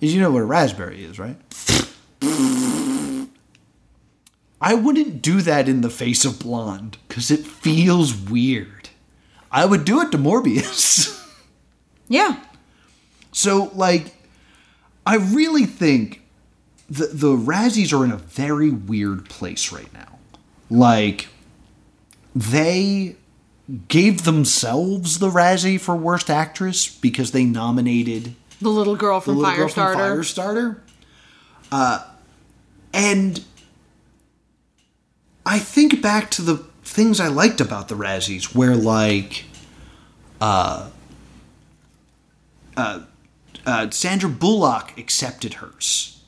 is you know what a raspberry is, right? I wouldn't do that in the face of blonde because it feels weird. I would do it to Morbius. Yeah. so, like, I really think the the Razzies are in a very weird place right now. Like, they gave themselves the Razzie for Worst Actress because they nominated The little girl the from little girl from Firestarter. Firestarter. Uh, and I think back to the things I liked about the Razzies, where like, uh, uh, uh, Sandra Bullock accepted hers.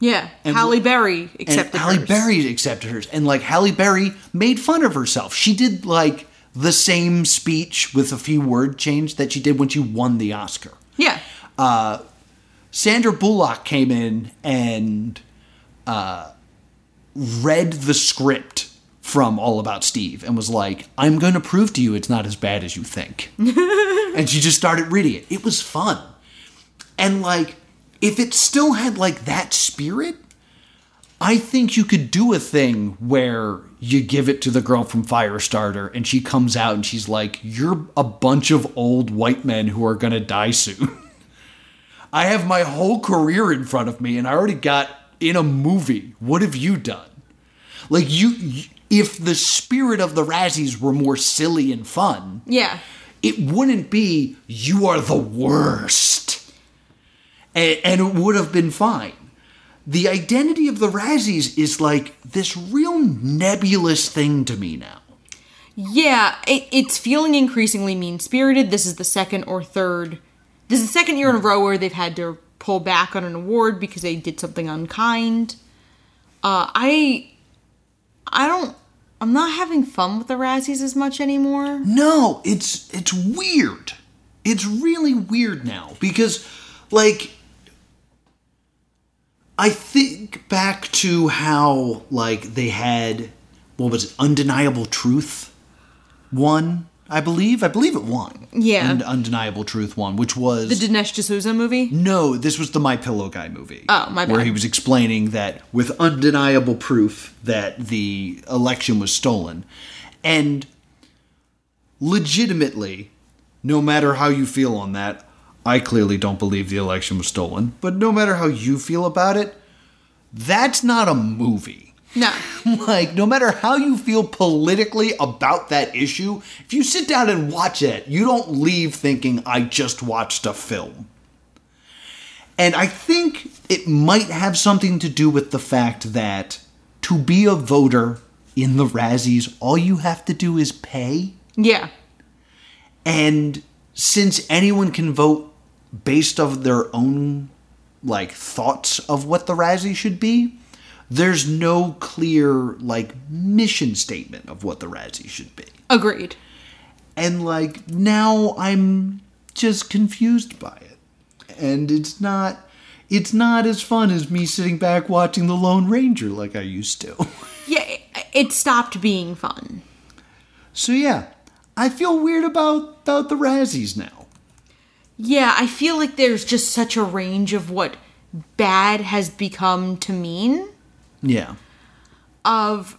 Yeah. And- Halle Berry And accepted Halle hers. Berry accepted hers. And like Halle Berry made fun of herself. She did like the same speech with a few word change that she did when she won the Oscar. Yeah. Sandra Bullock came in and uh, read the script from All About Steve and was like, I'm going to prove to you it's not as bad as you think. and she just started reading it. It was fun. And like, if it still had like that spirit, I think you could do a thing where you give it to the girl from Firestarter and she comes out and she's like, You're a bunch of old white men who are going to die soon. I have my whole career in front of me and I already got in a movie. What have you done? Like you if the spirit of the Razzies were more silly and fun, Yeah. it wouldn't be you are the worst. And, and it would have been fine. The identity of the Razzies is like this real nebulous thing to me now. Yeah, it, it's feeling increasingly mean spirited. This is the second or third. This is the second year in a row where they've had to pull back on an award because they did something unkind. Uh, I, I don't. I'm not having fun with the Razzies as much anymore. No, it's it's weird. It's really weird now because like I think back to how like they had what was it undeniable truth one I believe I believe it won Yeah. And undeniable truth won, which was The Dinesh D'Souza movie. no this was the My Pillow guy movie Oh, my where he was explaining that with undeniable proof that the election was stolen and legitimately, no matter how you feel on that, I clearly don't believe the election was stolen, but no matter how you feel about it, that's not a movie. No. like, no matter how you feel politically about that issue, if you sit down and watch it, you don't leave thinking, I just watched a film. And I think it might have something to do with the fact that to be a voter in the Razzies, all you have to do is pay. Yeah. And since anyone can vote based of their own like thoughts of what the Razzie should be, there's no clear like mission statement of what the Razzie should be. Agreed. And like now I'm just confused by it. And it's not it's not as fun as me sitting back watching The Lone Ranger like I used to. Yeah, it, it stopped being fun. so yeah, I feel weird about about the Razzies now. Yeah, I feel like there's just such a range of what bad has become to mean. Yeah. Of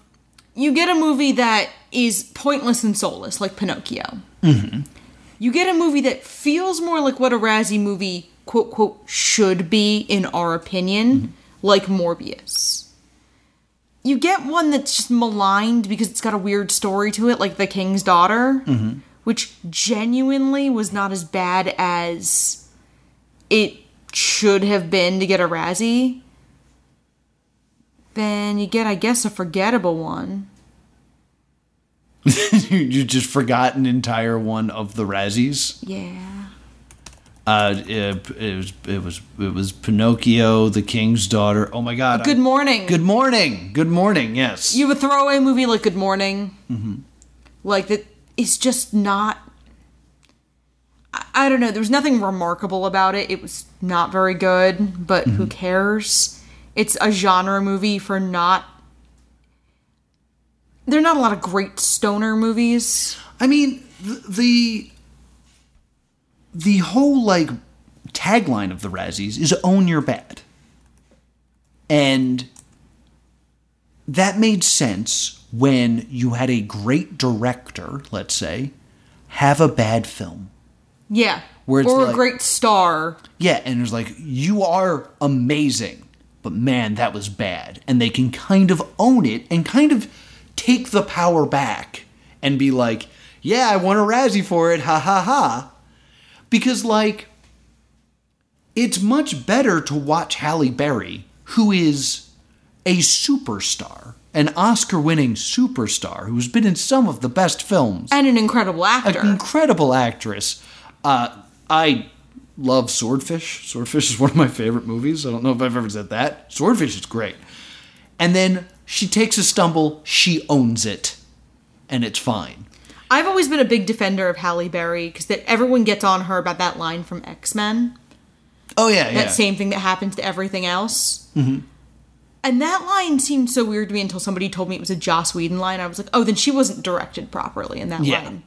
you get a movie that is pointless and soulless, like Pinocchio. Mm-hmm. You get a movie that feels more like what a Razzie movie, quote, quote, should be, in our opinion, mm-hmm. like Morbius. You get one that's just maligned because it's got a weird story to it, like The King's Daughter, mm-hmm. which genuinely was not as bad as it should have been to get a Razzie. Then you get, I guess, a forgettable one. you just forgot an entire one of the Razzies. Yeah. Uh, it, it was it was it was Pinocchio, the King's Daughter. Oh my God! Good I- morning. Good morning. Good morning. Yes. You have a throwaway movie like Good Mourning. Mm-hmm. Like that is just not. I, I don't know. There was nothing remarkable about it. It was not very good, but who cares? It's a genre movie for not. There are not a lot of great stoner movies. I mean the, the the whole like tagline of the Razzies is "Own Your Bad," and that made sense when you had a great director, let's say, have a bad film. Yeah. Where or like- a great star. Yeah, and it's like, you are amazing, but man, that was bad. And they can kind of own it and kind of take the power back and be like, yeah, I won a Razzie for it, ha ha ha. Because, like, it's much better to watch Halle Berry, who is a superstar, an Oscar winning superstar, who's been in some of the best films And an incredible actor. an incredible actress. Uh, I love Swordfish. Swordfish is one of my favorite movies. I don't know if I've ever said that. Swordfish is great. And then she takes a stumble, she owns it, and it's fine. I've always been a big defender of Halle Berry because that everyone gets on her about that line from X Men. Oh yeah, That yeah. same thing that happens to everything else. Mm-hmm. And that line seemed so weird to me until somebody told me it was a Joss Whedon line. I was like, oh, then she wasn't directed properly in that Yeah. line.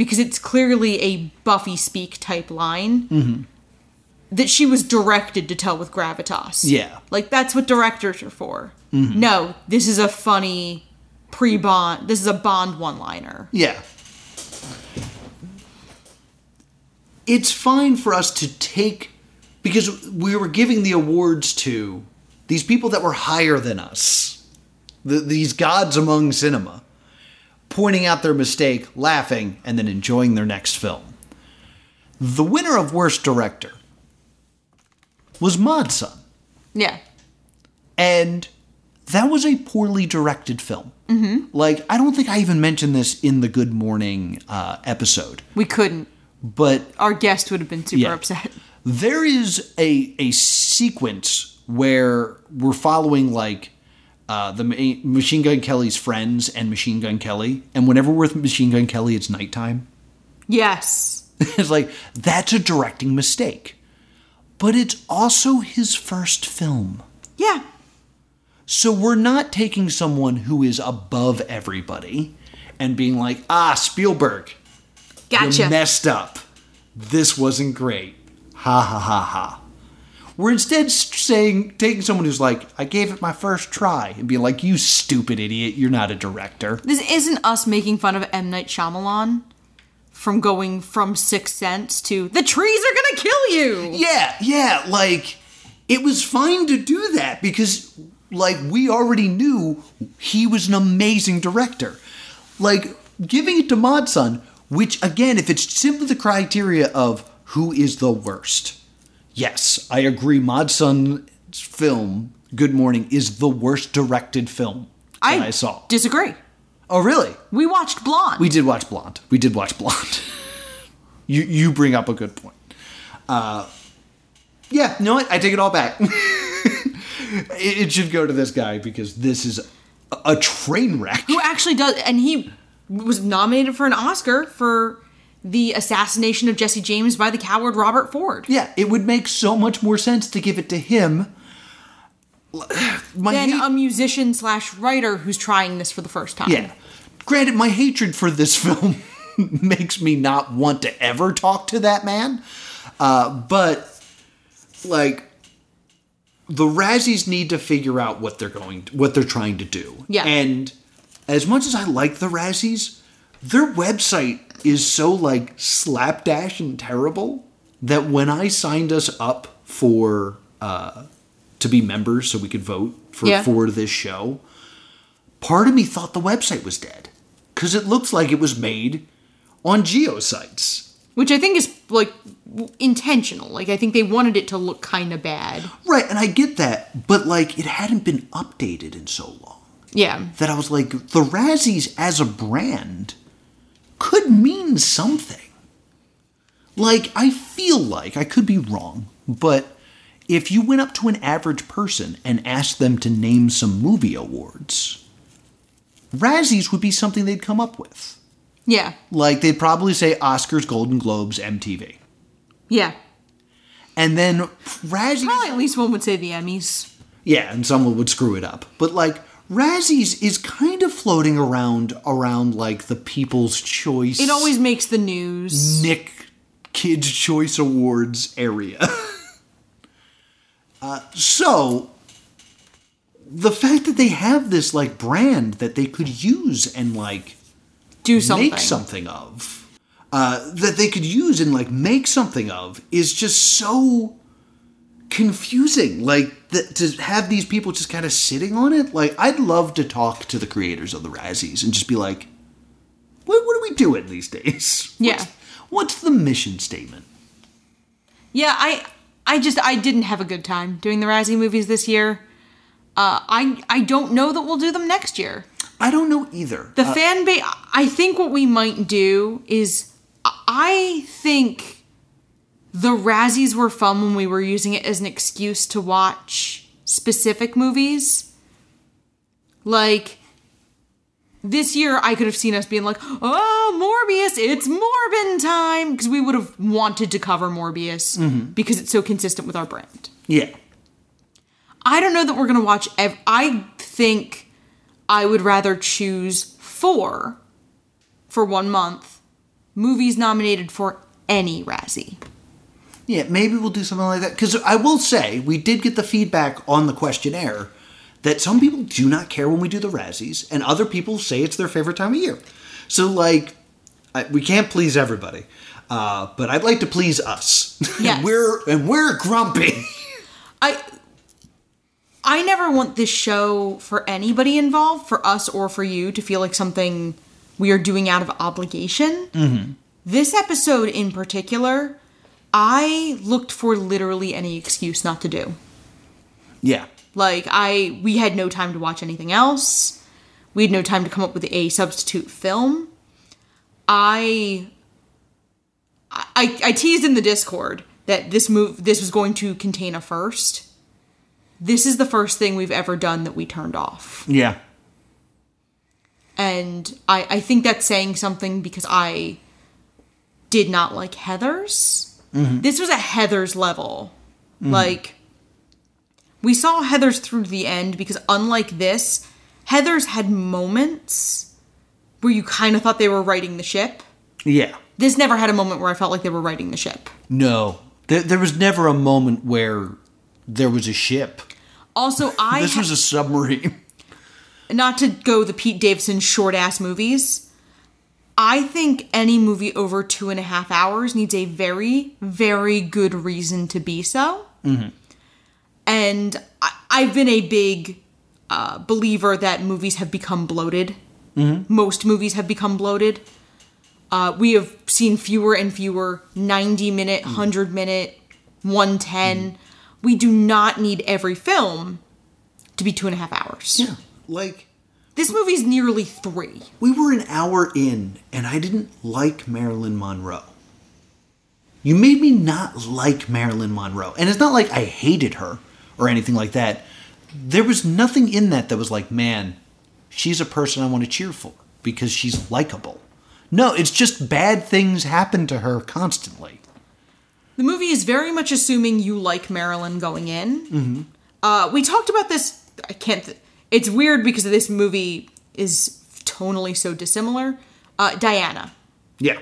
Because it's clearly a Buffy speak type line Mm-hmm. that she was directed to tell with gravitas. Yeah. Mm-hmm. Like, that's what directors are for. No, this is a funny pre Bond, this is a Bond one liner. Yeah. It's fine for us to take because we were giving the awards to these people that were higher than us, the, these gods among cinema, pointing out their mistake, laughing, and then enjoying their next film. The winner of Worst Director was Mod Sun. Yeah. And that was a poorly directed film. Mm-hmm. Like, I don't think I even mentioned this in the Good Mourning uh, episode, We couldn't. but Our guest would have been super Yeah. upset. there is a a sequence where we're following like uh, the Ma- Machine Gun Kelly's friends and Machine Gun Kelly, and whenever we're with Machine Gun Kelly, it's nighttime. Yes. it's like that's a directing mistake, but it's also his first film. Yeah. So we're not taking someone who is above everybody and being like, ah, Spielberg, Gotcha. you messed up. This wasn't great. Ha ha ha ha. We're instead saying, taking someone who's like, I gave it my first try, and being like, you stupid idiot, you're not a director. This isn't us making fun of M. Night Shyamalan from going from Sixth Sense to the trees are gonna kill you. Yeah, yeah, like, it was fine to do that because, like, we already knew he was an amazing director. Like, giving it to Mod Sun, which, again, if it's simply the criteria of who is the worst, yes, I agree, Mod Sun's film, Good Mourning, is the worst directed film that I, saw. Disagree. oh, really? We watched Blonde. We did watch Blonde. We did watch Blonde. you you bring up a good point. Uh, yeah, you know what? I take it all back. it, it should go to this guy because this is a, a train wreck. who actually does, and he was nominated for an Oscar for the assassination of Jesse James by the coward Robert Ford. Yeah, it would make so much more sense to give it to him. My Than hate- a musician slash writer who's trying this for the first time. Yeah. Granted, my hatred for this film makes me not want to ever talk to that man. Uh, but, like, the Razzies need to figure out what they're going, what they're trying to do. Yeah. And as much as I like the Razzies, their website is so like slapdash and terrible that when I signed us up for uh, to be members so we could vote for Yeah. for this show, part of me thought the website was dead because it looks like it was made on GeoCities. Which I think is like w- intentional. Like I think they wanted it to look kind of bad. Right, and I get that, but like it hadn't been updated in so long Yeah. that I was like, the Razzies as a brand could mean something. Like, I feel like, I could be wrong, but if you went up to an average person and asked them to name some movie awards, Razzies would be something they'd come up with. Yeah. Like, they'd probably say Oscars, Golden Globes, MTV. Yeah. And then Razzies. Probably at least one would say the Emmys. Yeah, and someone would screw it up. But like Razzies is kind of floating around around like the People's Choice. It always makes the news. Nick Kids Choice Awards area. uh, so the fact that they have this like brand that they could use and like Do something. make something of uh, that they could use and like make something of is just so confusing like that to have these people just kind of sitting on it like i'd love to talk to the creators of the razzies and just be like what, what are we doing these days Yeah. what's, what's the mission statement Yeah, I I just I didn't have a good time doing the Razzie movies this year. Uh, I I don't know that we'll do them next year. i don't know either The fan base. I think what we might do is I think the Razzies were fun when we were using it as an excuse to watch specific movies. Like this year, I could have seen us being like, "Oh, Morbius! It's Morbin time!" because we would have wanted to cover Morbius mm-hmm. because it's so consistent with our brand. Yeah. I don't know that we're gonna watch. Ev- I think I would rather choose four for one month movies nominated for any Razzie. Yeah, maybe we'll do something like that. Because I will say, we did get the feedback on the questionnaire that some people do not care when we do the Razzies, and other people say it's their favorite time of year. So, like, I, we can't please everybody. Uh, but I'd like to please us. Yes. we're and we're grumpy. I I never want this show for anybody involved, for us or for you, to feel like something we are doing out of obligation. This episode in particular, I looked for literally any excuse not to do. yeah. Like I we had no time to watch anything else. We had no time to come up with a substitute film. I I, I teased in the Discord that this move this was going to contain a first. This is the first thing we've ever done that we turned off. Yeah. And I, I think that's saying something because I did not like Heathers. Mm-hmm. This was at Heathers level. Mm-hmm. Like, we saw Heathers through the end because, unlike this, Heathers had moments where you kind of thought they were righting the ship. Yeah. This never had a moment where I felt like they were righting the ship. No. There, there was never a moment where there was a ship. Also, I This ha- was a submarine. not to go the Pete Davidson short ass movies. I think any movie over two and a half hours needs a very, very good reason to be so. And I, I've been a big uh, believer that movies have become bloated. Most movies have become bloated. Uh, we have seen fewer and fewer 90 minute, 100 minute, 110. We do not need every film to be two and a half hours. Yeah. Like, This movie's nearly three. we were an hour in and I didn't like Marilyn Monroe. You made me not like Marilyn Monroe. And it's not like I hated her or anything like that. There was nothing in that that was like, man, she's a person I want to cheer for because she's likable. No, it's just bad things happen to her constantly. The movie is very much assuming you like Marilyn going in. Uh, we talked about this. I can't. Th- it's weird because this movie is tonally so dissimilar. Uh, Diana. Yeah.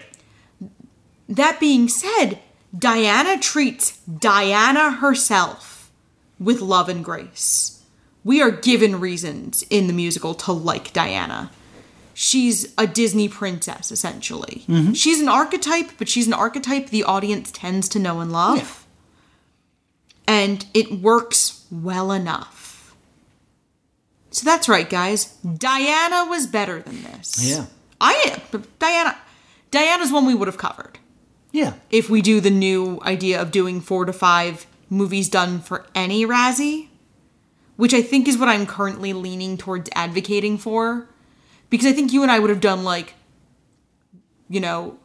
That being said, Diana treats Diana herself with love and grace. We are given reasons in the musical to like Diana. She's a Disney princess, essentially. She's an archetype, but she's an archetype the audience tends to know and love. And it works well enough. So that's right, guys. Diana was better than this. Yeah. I but Diana Diana's one we would have covered Yeah. if we do the new idea of doing four to five movies done for any Razzie, which I think is what I'm currently leaning towards advocating for. Because I think you and I would have done like, you know,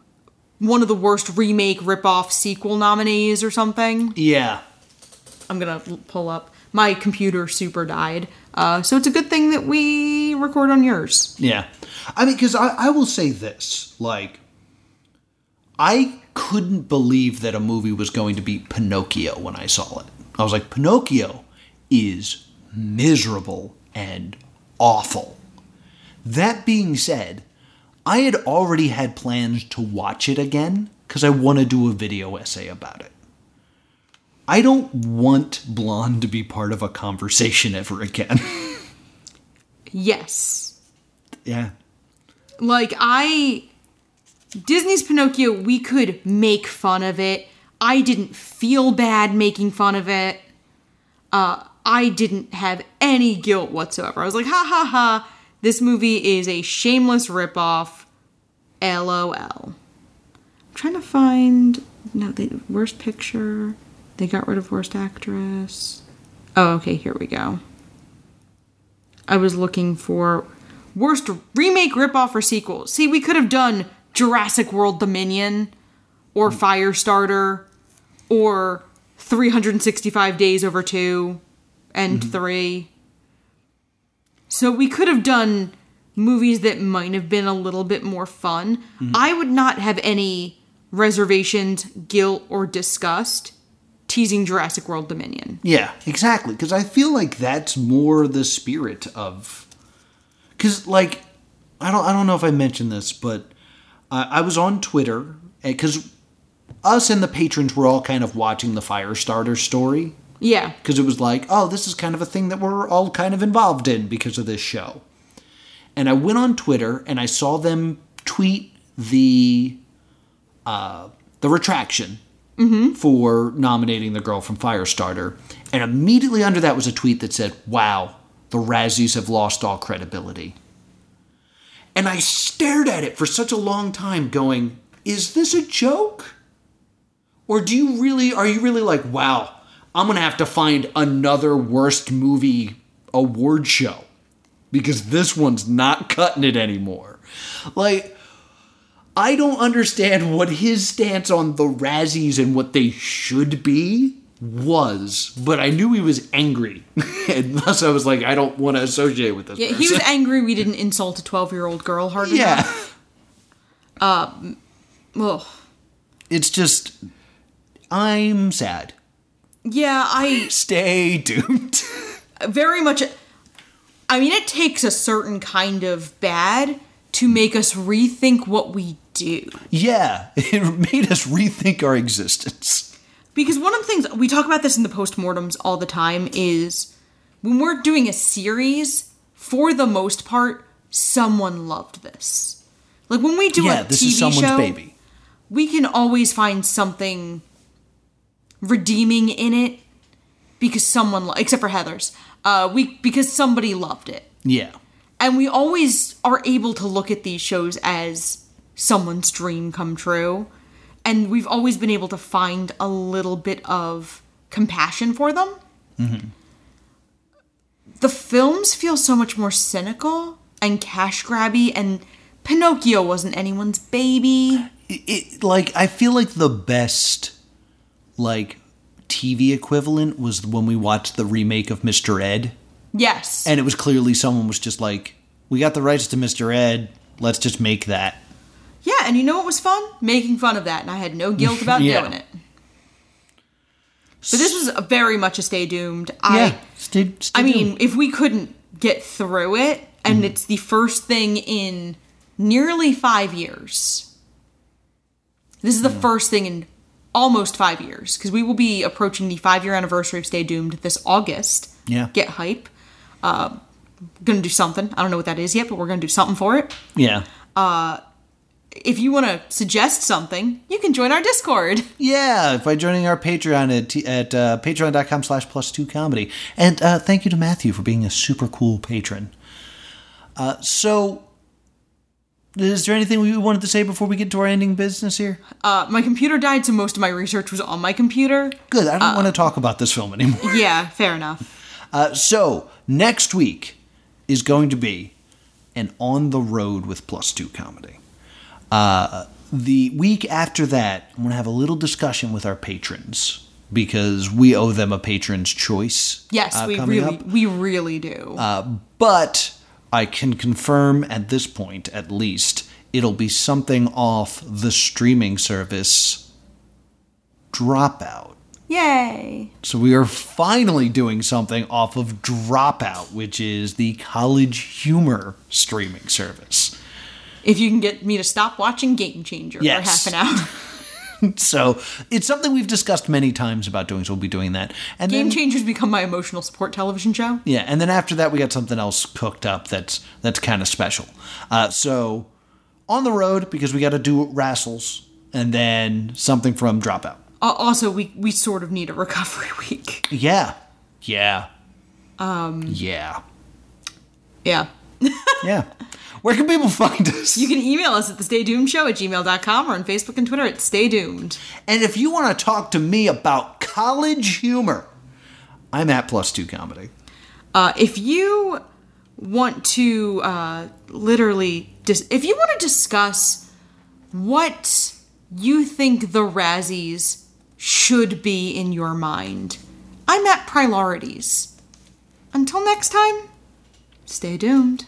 one of the worst remake, ripoff, sequel nominees or something. Yeah. I'm gonna pull up. My computer super died. Uh, so it's a good thing that we record on yours. Yeah. I mean, because I, I will say this like, I couldn't believe that a movie was going to beat Pinocchio when I saw it. I was like, Pinocchio is miserable and awful. That being said, I had already had plans to watch it again because I want to do a video essay about it. I don't want Blonde to be part of a conversation ever again. Yes. yeah. like I Disney's Pinocchio, we could make fun of it. I didn't feel bad making fun of it. Uh, I didn't have any guilt whatsoever. I was like, ha ha ha, this movie is a shameless ripoff. LOL. I'm trying to find no the worst picture. They got rid of worst actress. Oh, okay, here we go. I was looking for worst remake, ripoff, or sequel. See, we could have done Jurassic World Dominion or hmm. Firestarter or 365 days over two and mm-hmm. three. So we could have done movies that might have been a little bit more fun. Mm-hmm. I would not have any reservations, guilt, or disgust teasing Jurassic World Dominion. Yeah, exactly. Because I feel like that's more the spirit of. Because like, I don't I don't know if I mentioned this, but I, I was on Twitter because us and the patrons were all kind of watching the Firestarter story Yeah. because it was like, oh, this is kind of a thing that we're all kind of involved in because of this show. And I went on Twitter and I saw them tweet the uh, the retraction Mm-hmm. for nominating the girl from Firestarter, and immediately under that was a tweet that said, "Wow, the Razzies have lost all credibility." And I stared at it for such a long time, going, "Is this a joke?" Or do you really are you really like, wow, I'm gonna have to find another worst movie award show because this one's not cutting it anymore. Like, I don't understand what his stance on the Razzies and what they should be was, but I knew he was angry. and thus I was like, I don't want to associate with this Yeah, person. he was angry we didn't insult a 12 year old girl hard yeah. enough. Um, ugh. It's just I'm sad. Yeah, I Stay doomed. very much. I mean, it takes a certain kind of bad to make us rethink what we do. yeah, it made us rethink our existence. Because one of the things we talk about this in the postmortems all the time is when we're doing a series, for the most part, someone loved this. Like when we do yeah, a this TV is someone's show, baby. we can always find something redeeming in it because someone, lo- except for Heathers, uh, we because somebody loved it, Yeah. And we always are able to look at these shows as someone's dream come true, and we've always been able to find a little bit of compassion for them. Mm-hmm. The films feel so much more cynical and cash grabby, and Pinocchio wasn't anyone's baby. it, it like I feel like the best like TV equivalent was when we watched the remake of Mr. Ed, Yes. and it was clearly someone was just like, "We got the rights to Mr. Ed, let's just make that." yeah, and you know what was fun? Making fun of that, and I had no guilt about Yeah. doing it. But this was a very much a stay doomed. I stay, stay I mean, tuned. if we couldn't get through it, and mm-hmm. it's the first thing in nearly five years. This is the first thing in almost five years, because we will be approaching the five year anniversary of Stay Doomed this August. Yeah. Get hype. Uh, gonna do something. I don't know what that is yet, but we're gonna do something for it. yeah, If you want to suggest something, you can join our Discord. yeah, by joining our Patreon at t- at uh, patreon.com/slash plus two comedy, and uh, thank you to Matthew for being a super cool patron. Uh, so. Is there anything we wanted to say before we get to our ending business here? Uh, my computer died, so most of my research was on my computer. Good. I don't want to talk about this film anymore. Yeah, fair enough. Uh, so next week is going to be an on the road with plus two comedy. Uh, the week after that, I'm going to have a little discussion with our patrons because we owe them a patron's choice. Yes, uh, we really, up. we really do. But I can confirm at this point, at least, it'll be something off the streaming service Dropout. Yay! So we are finally doing something off of Dropout, which is the college humor streaming service. If you can get me to stop watching Game Changer Yes. for half an hour. So it's something we've discussed many times about doing, so we'll be doing that. And Game then, Changer's become my emotional support television show. Yeah, and then after that we got something else cooked up that's that's kind of special. Uh, so on the road because we got to do Rassles, and then something from Dropout. Also, we we sort of need a recovery week. Yeah, yeah, um, yeah, Yeah. yeah. Where can people find us? You can email us at the Stay Doomed Show at gmail.com or on Facebook and Twitter at Stay Doomed. And if you want to talk to me about college humor, I'm at Plus Two Comedy. Uh, if you want to uh, literally, dis- if you want to discuss what you think the Razzies should be in your mind. I'm at priorities. Until next time, stay doomed.